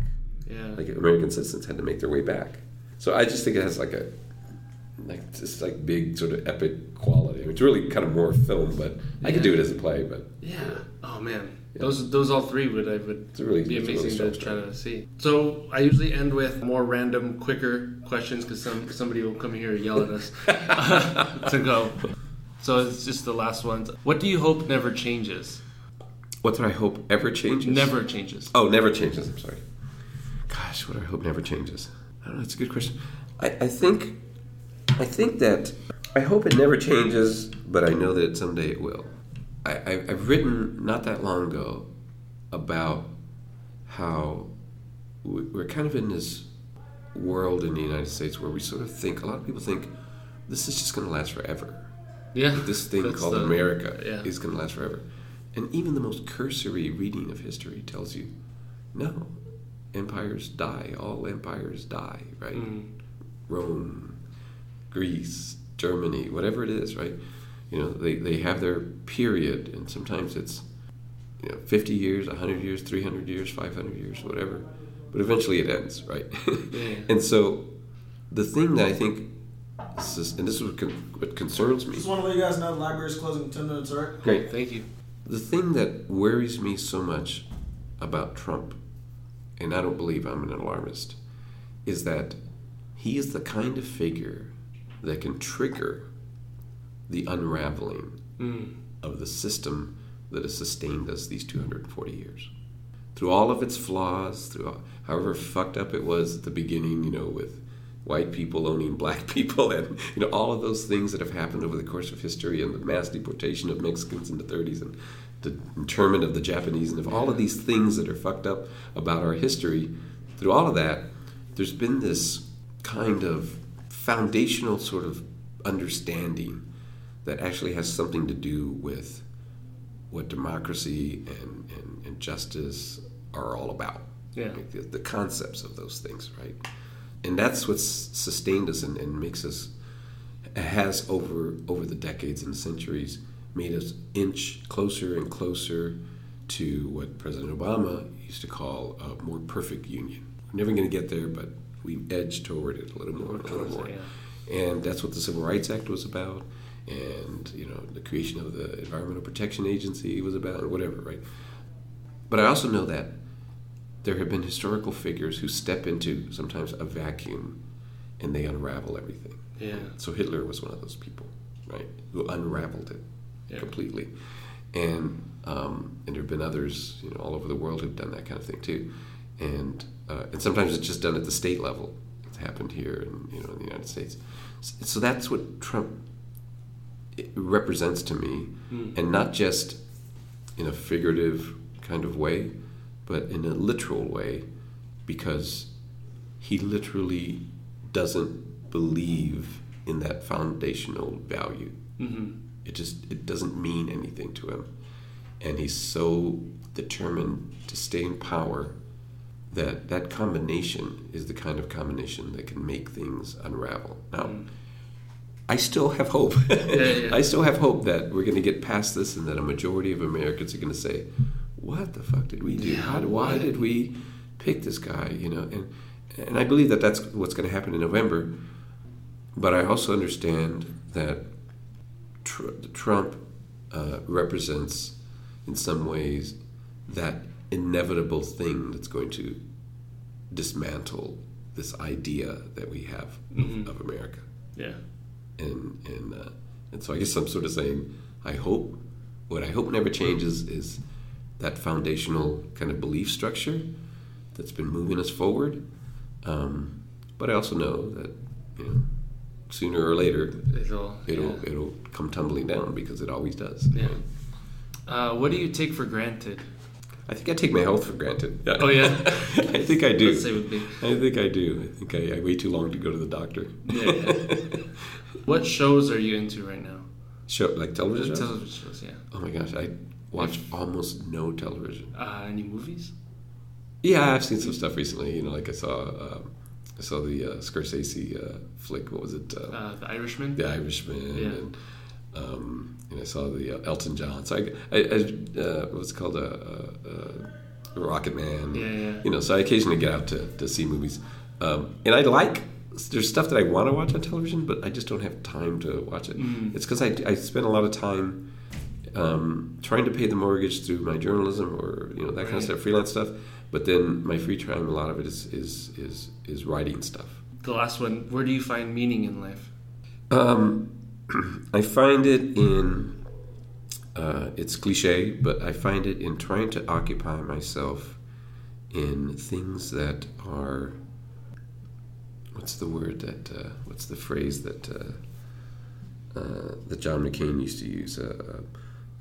Yeah. Like American citizens had to make their way back. So I just think it has like a, like this like big sort of epic quality. I mean, it's really kind of more film, but I could do it as a play. But Yeah. Oh man, Yeah. those those all three would I would really be it's a really amazing to try to see. So I usually end with more random, quicker questions because some somebody will come here and yell at us to go. So it's just the last ones. What do you hope never changes? What do I hope ever changes? Never changes. Oh, never changes. I'm sorry. Gosh, what do I hope never changes? I don't know. It's a good question. I, I think, I think that I hope it never changes, but I know that someday it will. I, I, I've written not that long ago about how we- we're kind of in this world in the United States where we sort of think a lot of people think this is just going to last forever Yeah. this thing called the- America yeah. is going to last forever. And even the most cursory reading of history tells you, no, empires die. All empires die, right? Mm. Rome, Greece, Germany, whatever it is, right? You know, they, they have their period, and sometimes it's you know 50 years, 100 years, 300 years, 500 years, whatever. But eventually it ends, right? Yeah. and so the thing that I think, this is, and this is what, con- what concerns me. Just want to let you guys know the library's closing in 10 minutes, alright? Great. Thank you. The thing that worries me so much about Trump, and I don't believe I'm an alarmist, is that he is the kind of figure that can trigger the unraveling Mm. of the system that has sustained us these 240 years. Through all of its flaws, through all- however fucked up it was at the beginning, you know, with white people owning black people and you know all of those things that have happened over the course of history and the mass deportation of Mexicans in the 30s and the internment of the Japanese and of all of these things that are fucked up about our history, through all of that, there's been this kind of foundational sort of understanding that actually has something to do with what democracy and, and, and justice are all about. Yeah. Like the, the concepts of those things, right? And that's what's sustained us and, and makes us has over over the decades and centuries made us inch closer and closer to what President Obama used to call a more perfect union. We're never going to get there, but we edge toward it a little more, a little more. And that's what the Civil Rights Act was about, and you know the creation of the Environmental Protection Agency was about, or whatever, right? But I also know that there have been historical figures who step into sometimes a vacuum, and they unravel everything. Yeah. So Hitler was one of those people, right, who unraveled it Yeah. completely, and um, and there have been others, you know, all over the world who've done that kind of thing too, and uh, and sometimes it's just done at the state level. It's happened here, in, you know, in the United States. So, that's what Trump represents to me, Mm. and not just in a figurative kind of way, but in a literal way, because he literally doesn't believe in that foundational value. Mm-hmm. It just it doesn't mean anything to him, and he's so determined to stay in power that that combination is the kind of combination that can make things unravel. Now, Mm. I still have hope. yeah. I still have hope that we're going to get past this, and that a majority of Americans are going to say, "What the fuck did we do? How, why did we pick this guy?" You know, and and I believe that that's what's going to happen in November. But I also understand that tr- Trump uh, represents, in some ways, that inevitable thing that's going to dismantle this idea that we have Mhm. of, of America Yeah. And and uh, and so I guess I'm sort of saying I hope what I hope never changes is that foundational kind of belief structure that's been moving us forward. Um, but I also know that you know sooner or later It'll. it'll yeah. it'll come tumbling down because it always does. Yeah. Uh, what do you take for granted? I think I take my health for granted. Oh, yeah? I think I do. Let's say would. I think I do. I think I, I wait too long to go to the doctor. Yeah, yeah. What shows are you into right now? Show like television shows? Television shows, yeah. Oh my gosh, I watch almost no television. Uh, any movies? Yeah, I've seen some stuff recently. You know, like I saw, um, I saw the uh, Scorsese uh, flick. What was it? Uh, Uh, the Irishman. the Irishman. Yeah. And, um, and I saw the uh, Elton John. So I, I, I uh, what's called a uh, uh, Rocket Man. Yeah, yeah. You know, so I occasionally get out to, to see movies, um, and I like. There's stuff that I want to watch on television, but I just don't have time to watch it. Mm. It's because I, I spend a lot of time um, trying to pay the mortgage through my journalism or you know that kind of stuff, freelance stuff. But then my free time, a lot of it is is is, is writing stuff. The last one. Where do you find meaning in life? Um, I find it in uh, it's cliche, but I find it in trying to occupy myself in things that are what's the word that uh, what's the phrase that uh, uh, that John McCain used to use? Uh,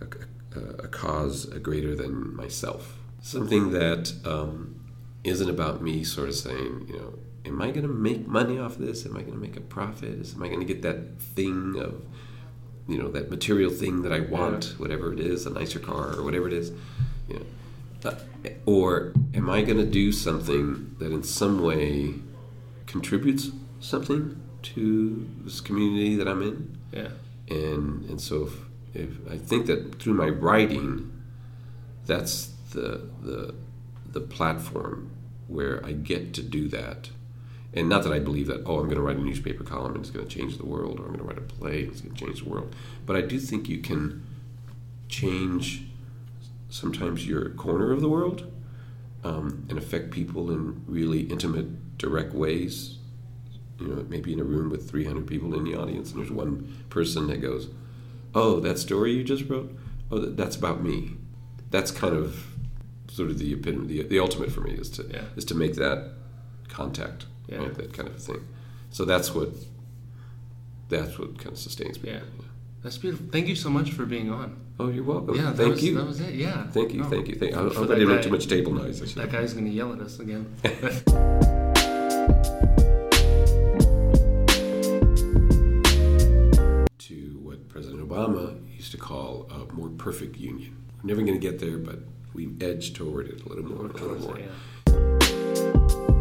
a, a, a cause greater than myself. Something that um, isn't about me sort of saying you know am I going to make money off this am I going to make a profit Is, am I going to get that thing of you know that material thing that I want whatever it is a nicer car or whatever it is you know uh, or am I going to do something that in some way contributes something to this community that I'm in? Yeah. And and so if, if I think that through my writing, that's the the the platform where I get to do that. And not that I believe that oh I'm going to write a newspaper column and it's going to change the world, or I'm going to write a play and it's going to change the world. But I do think you can change sometimes your corner of the world um, and affect people in really intimate, direct ways. You know, maybe in a room with 300 people in the audience, and there's one person that goes, "Oh, that story you just wrote? Oh, that's about me." That's kind of sort of the epitome, the, the ultimate for me is to Yeah. is to make that contact, Yeah. right, that kind of a thing. So that's what that's what kind of sustains me. Yeah. That's beautiful. Thank you so much for being on. Oh, you're welcome. Yeah, thank was, you. That was it. Yeah. Thank you, No. thank you, thank you. I, I For hope I didn't make too much table noise. That guy's gonna yell at us again. to what President Obama used to call a more perfect union. We're never going to get there, but we edge toward it a little more, a little more. Yeah.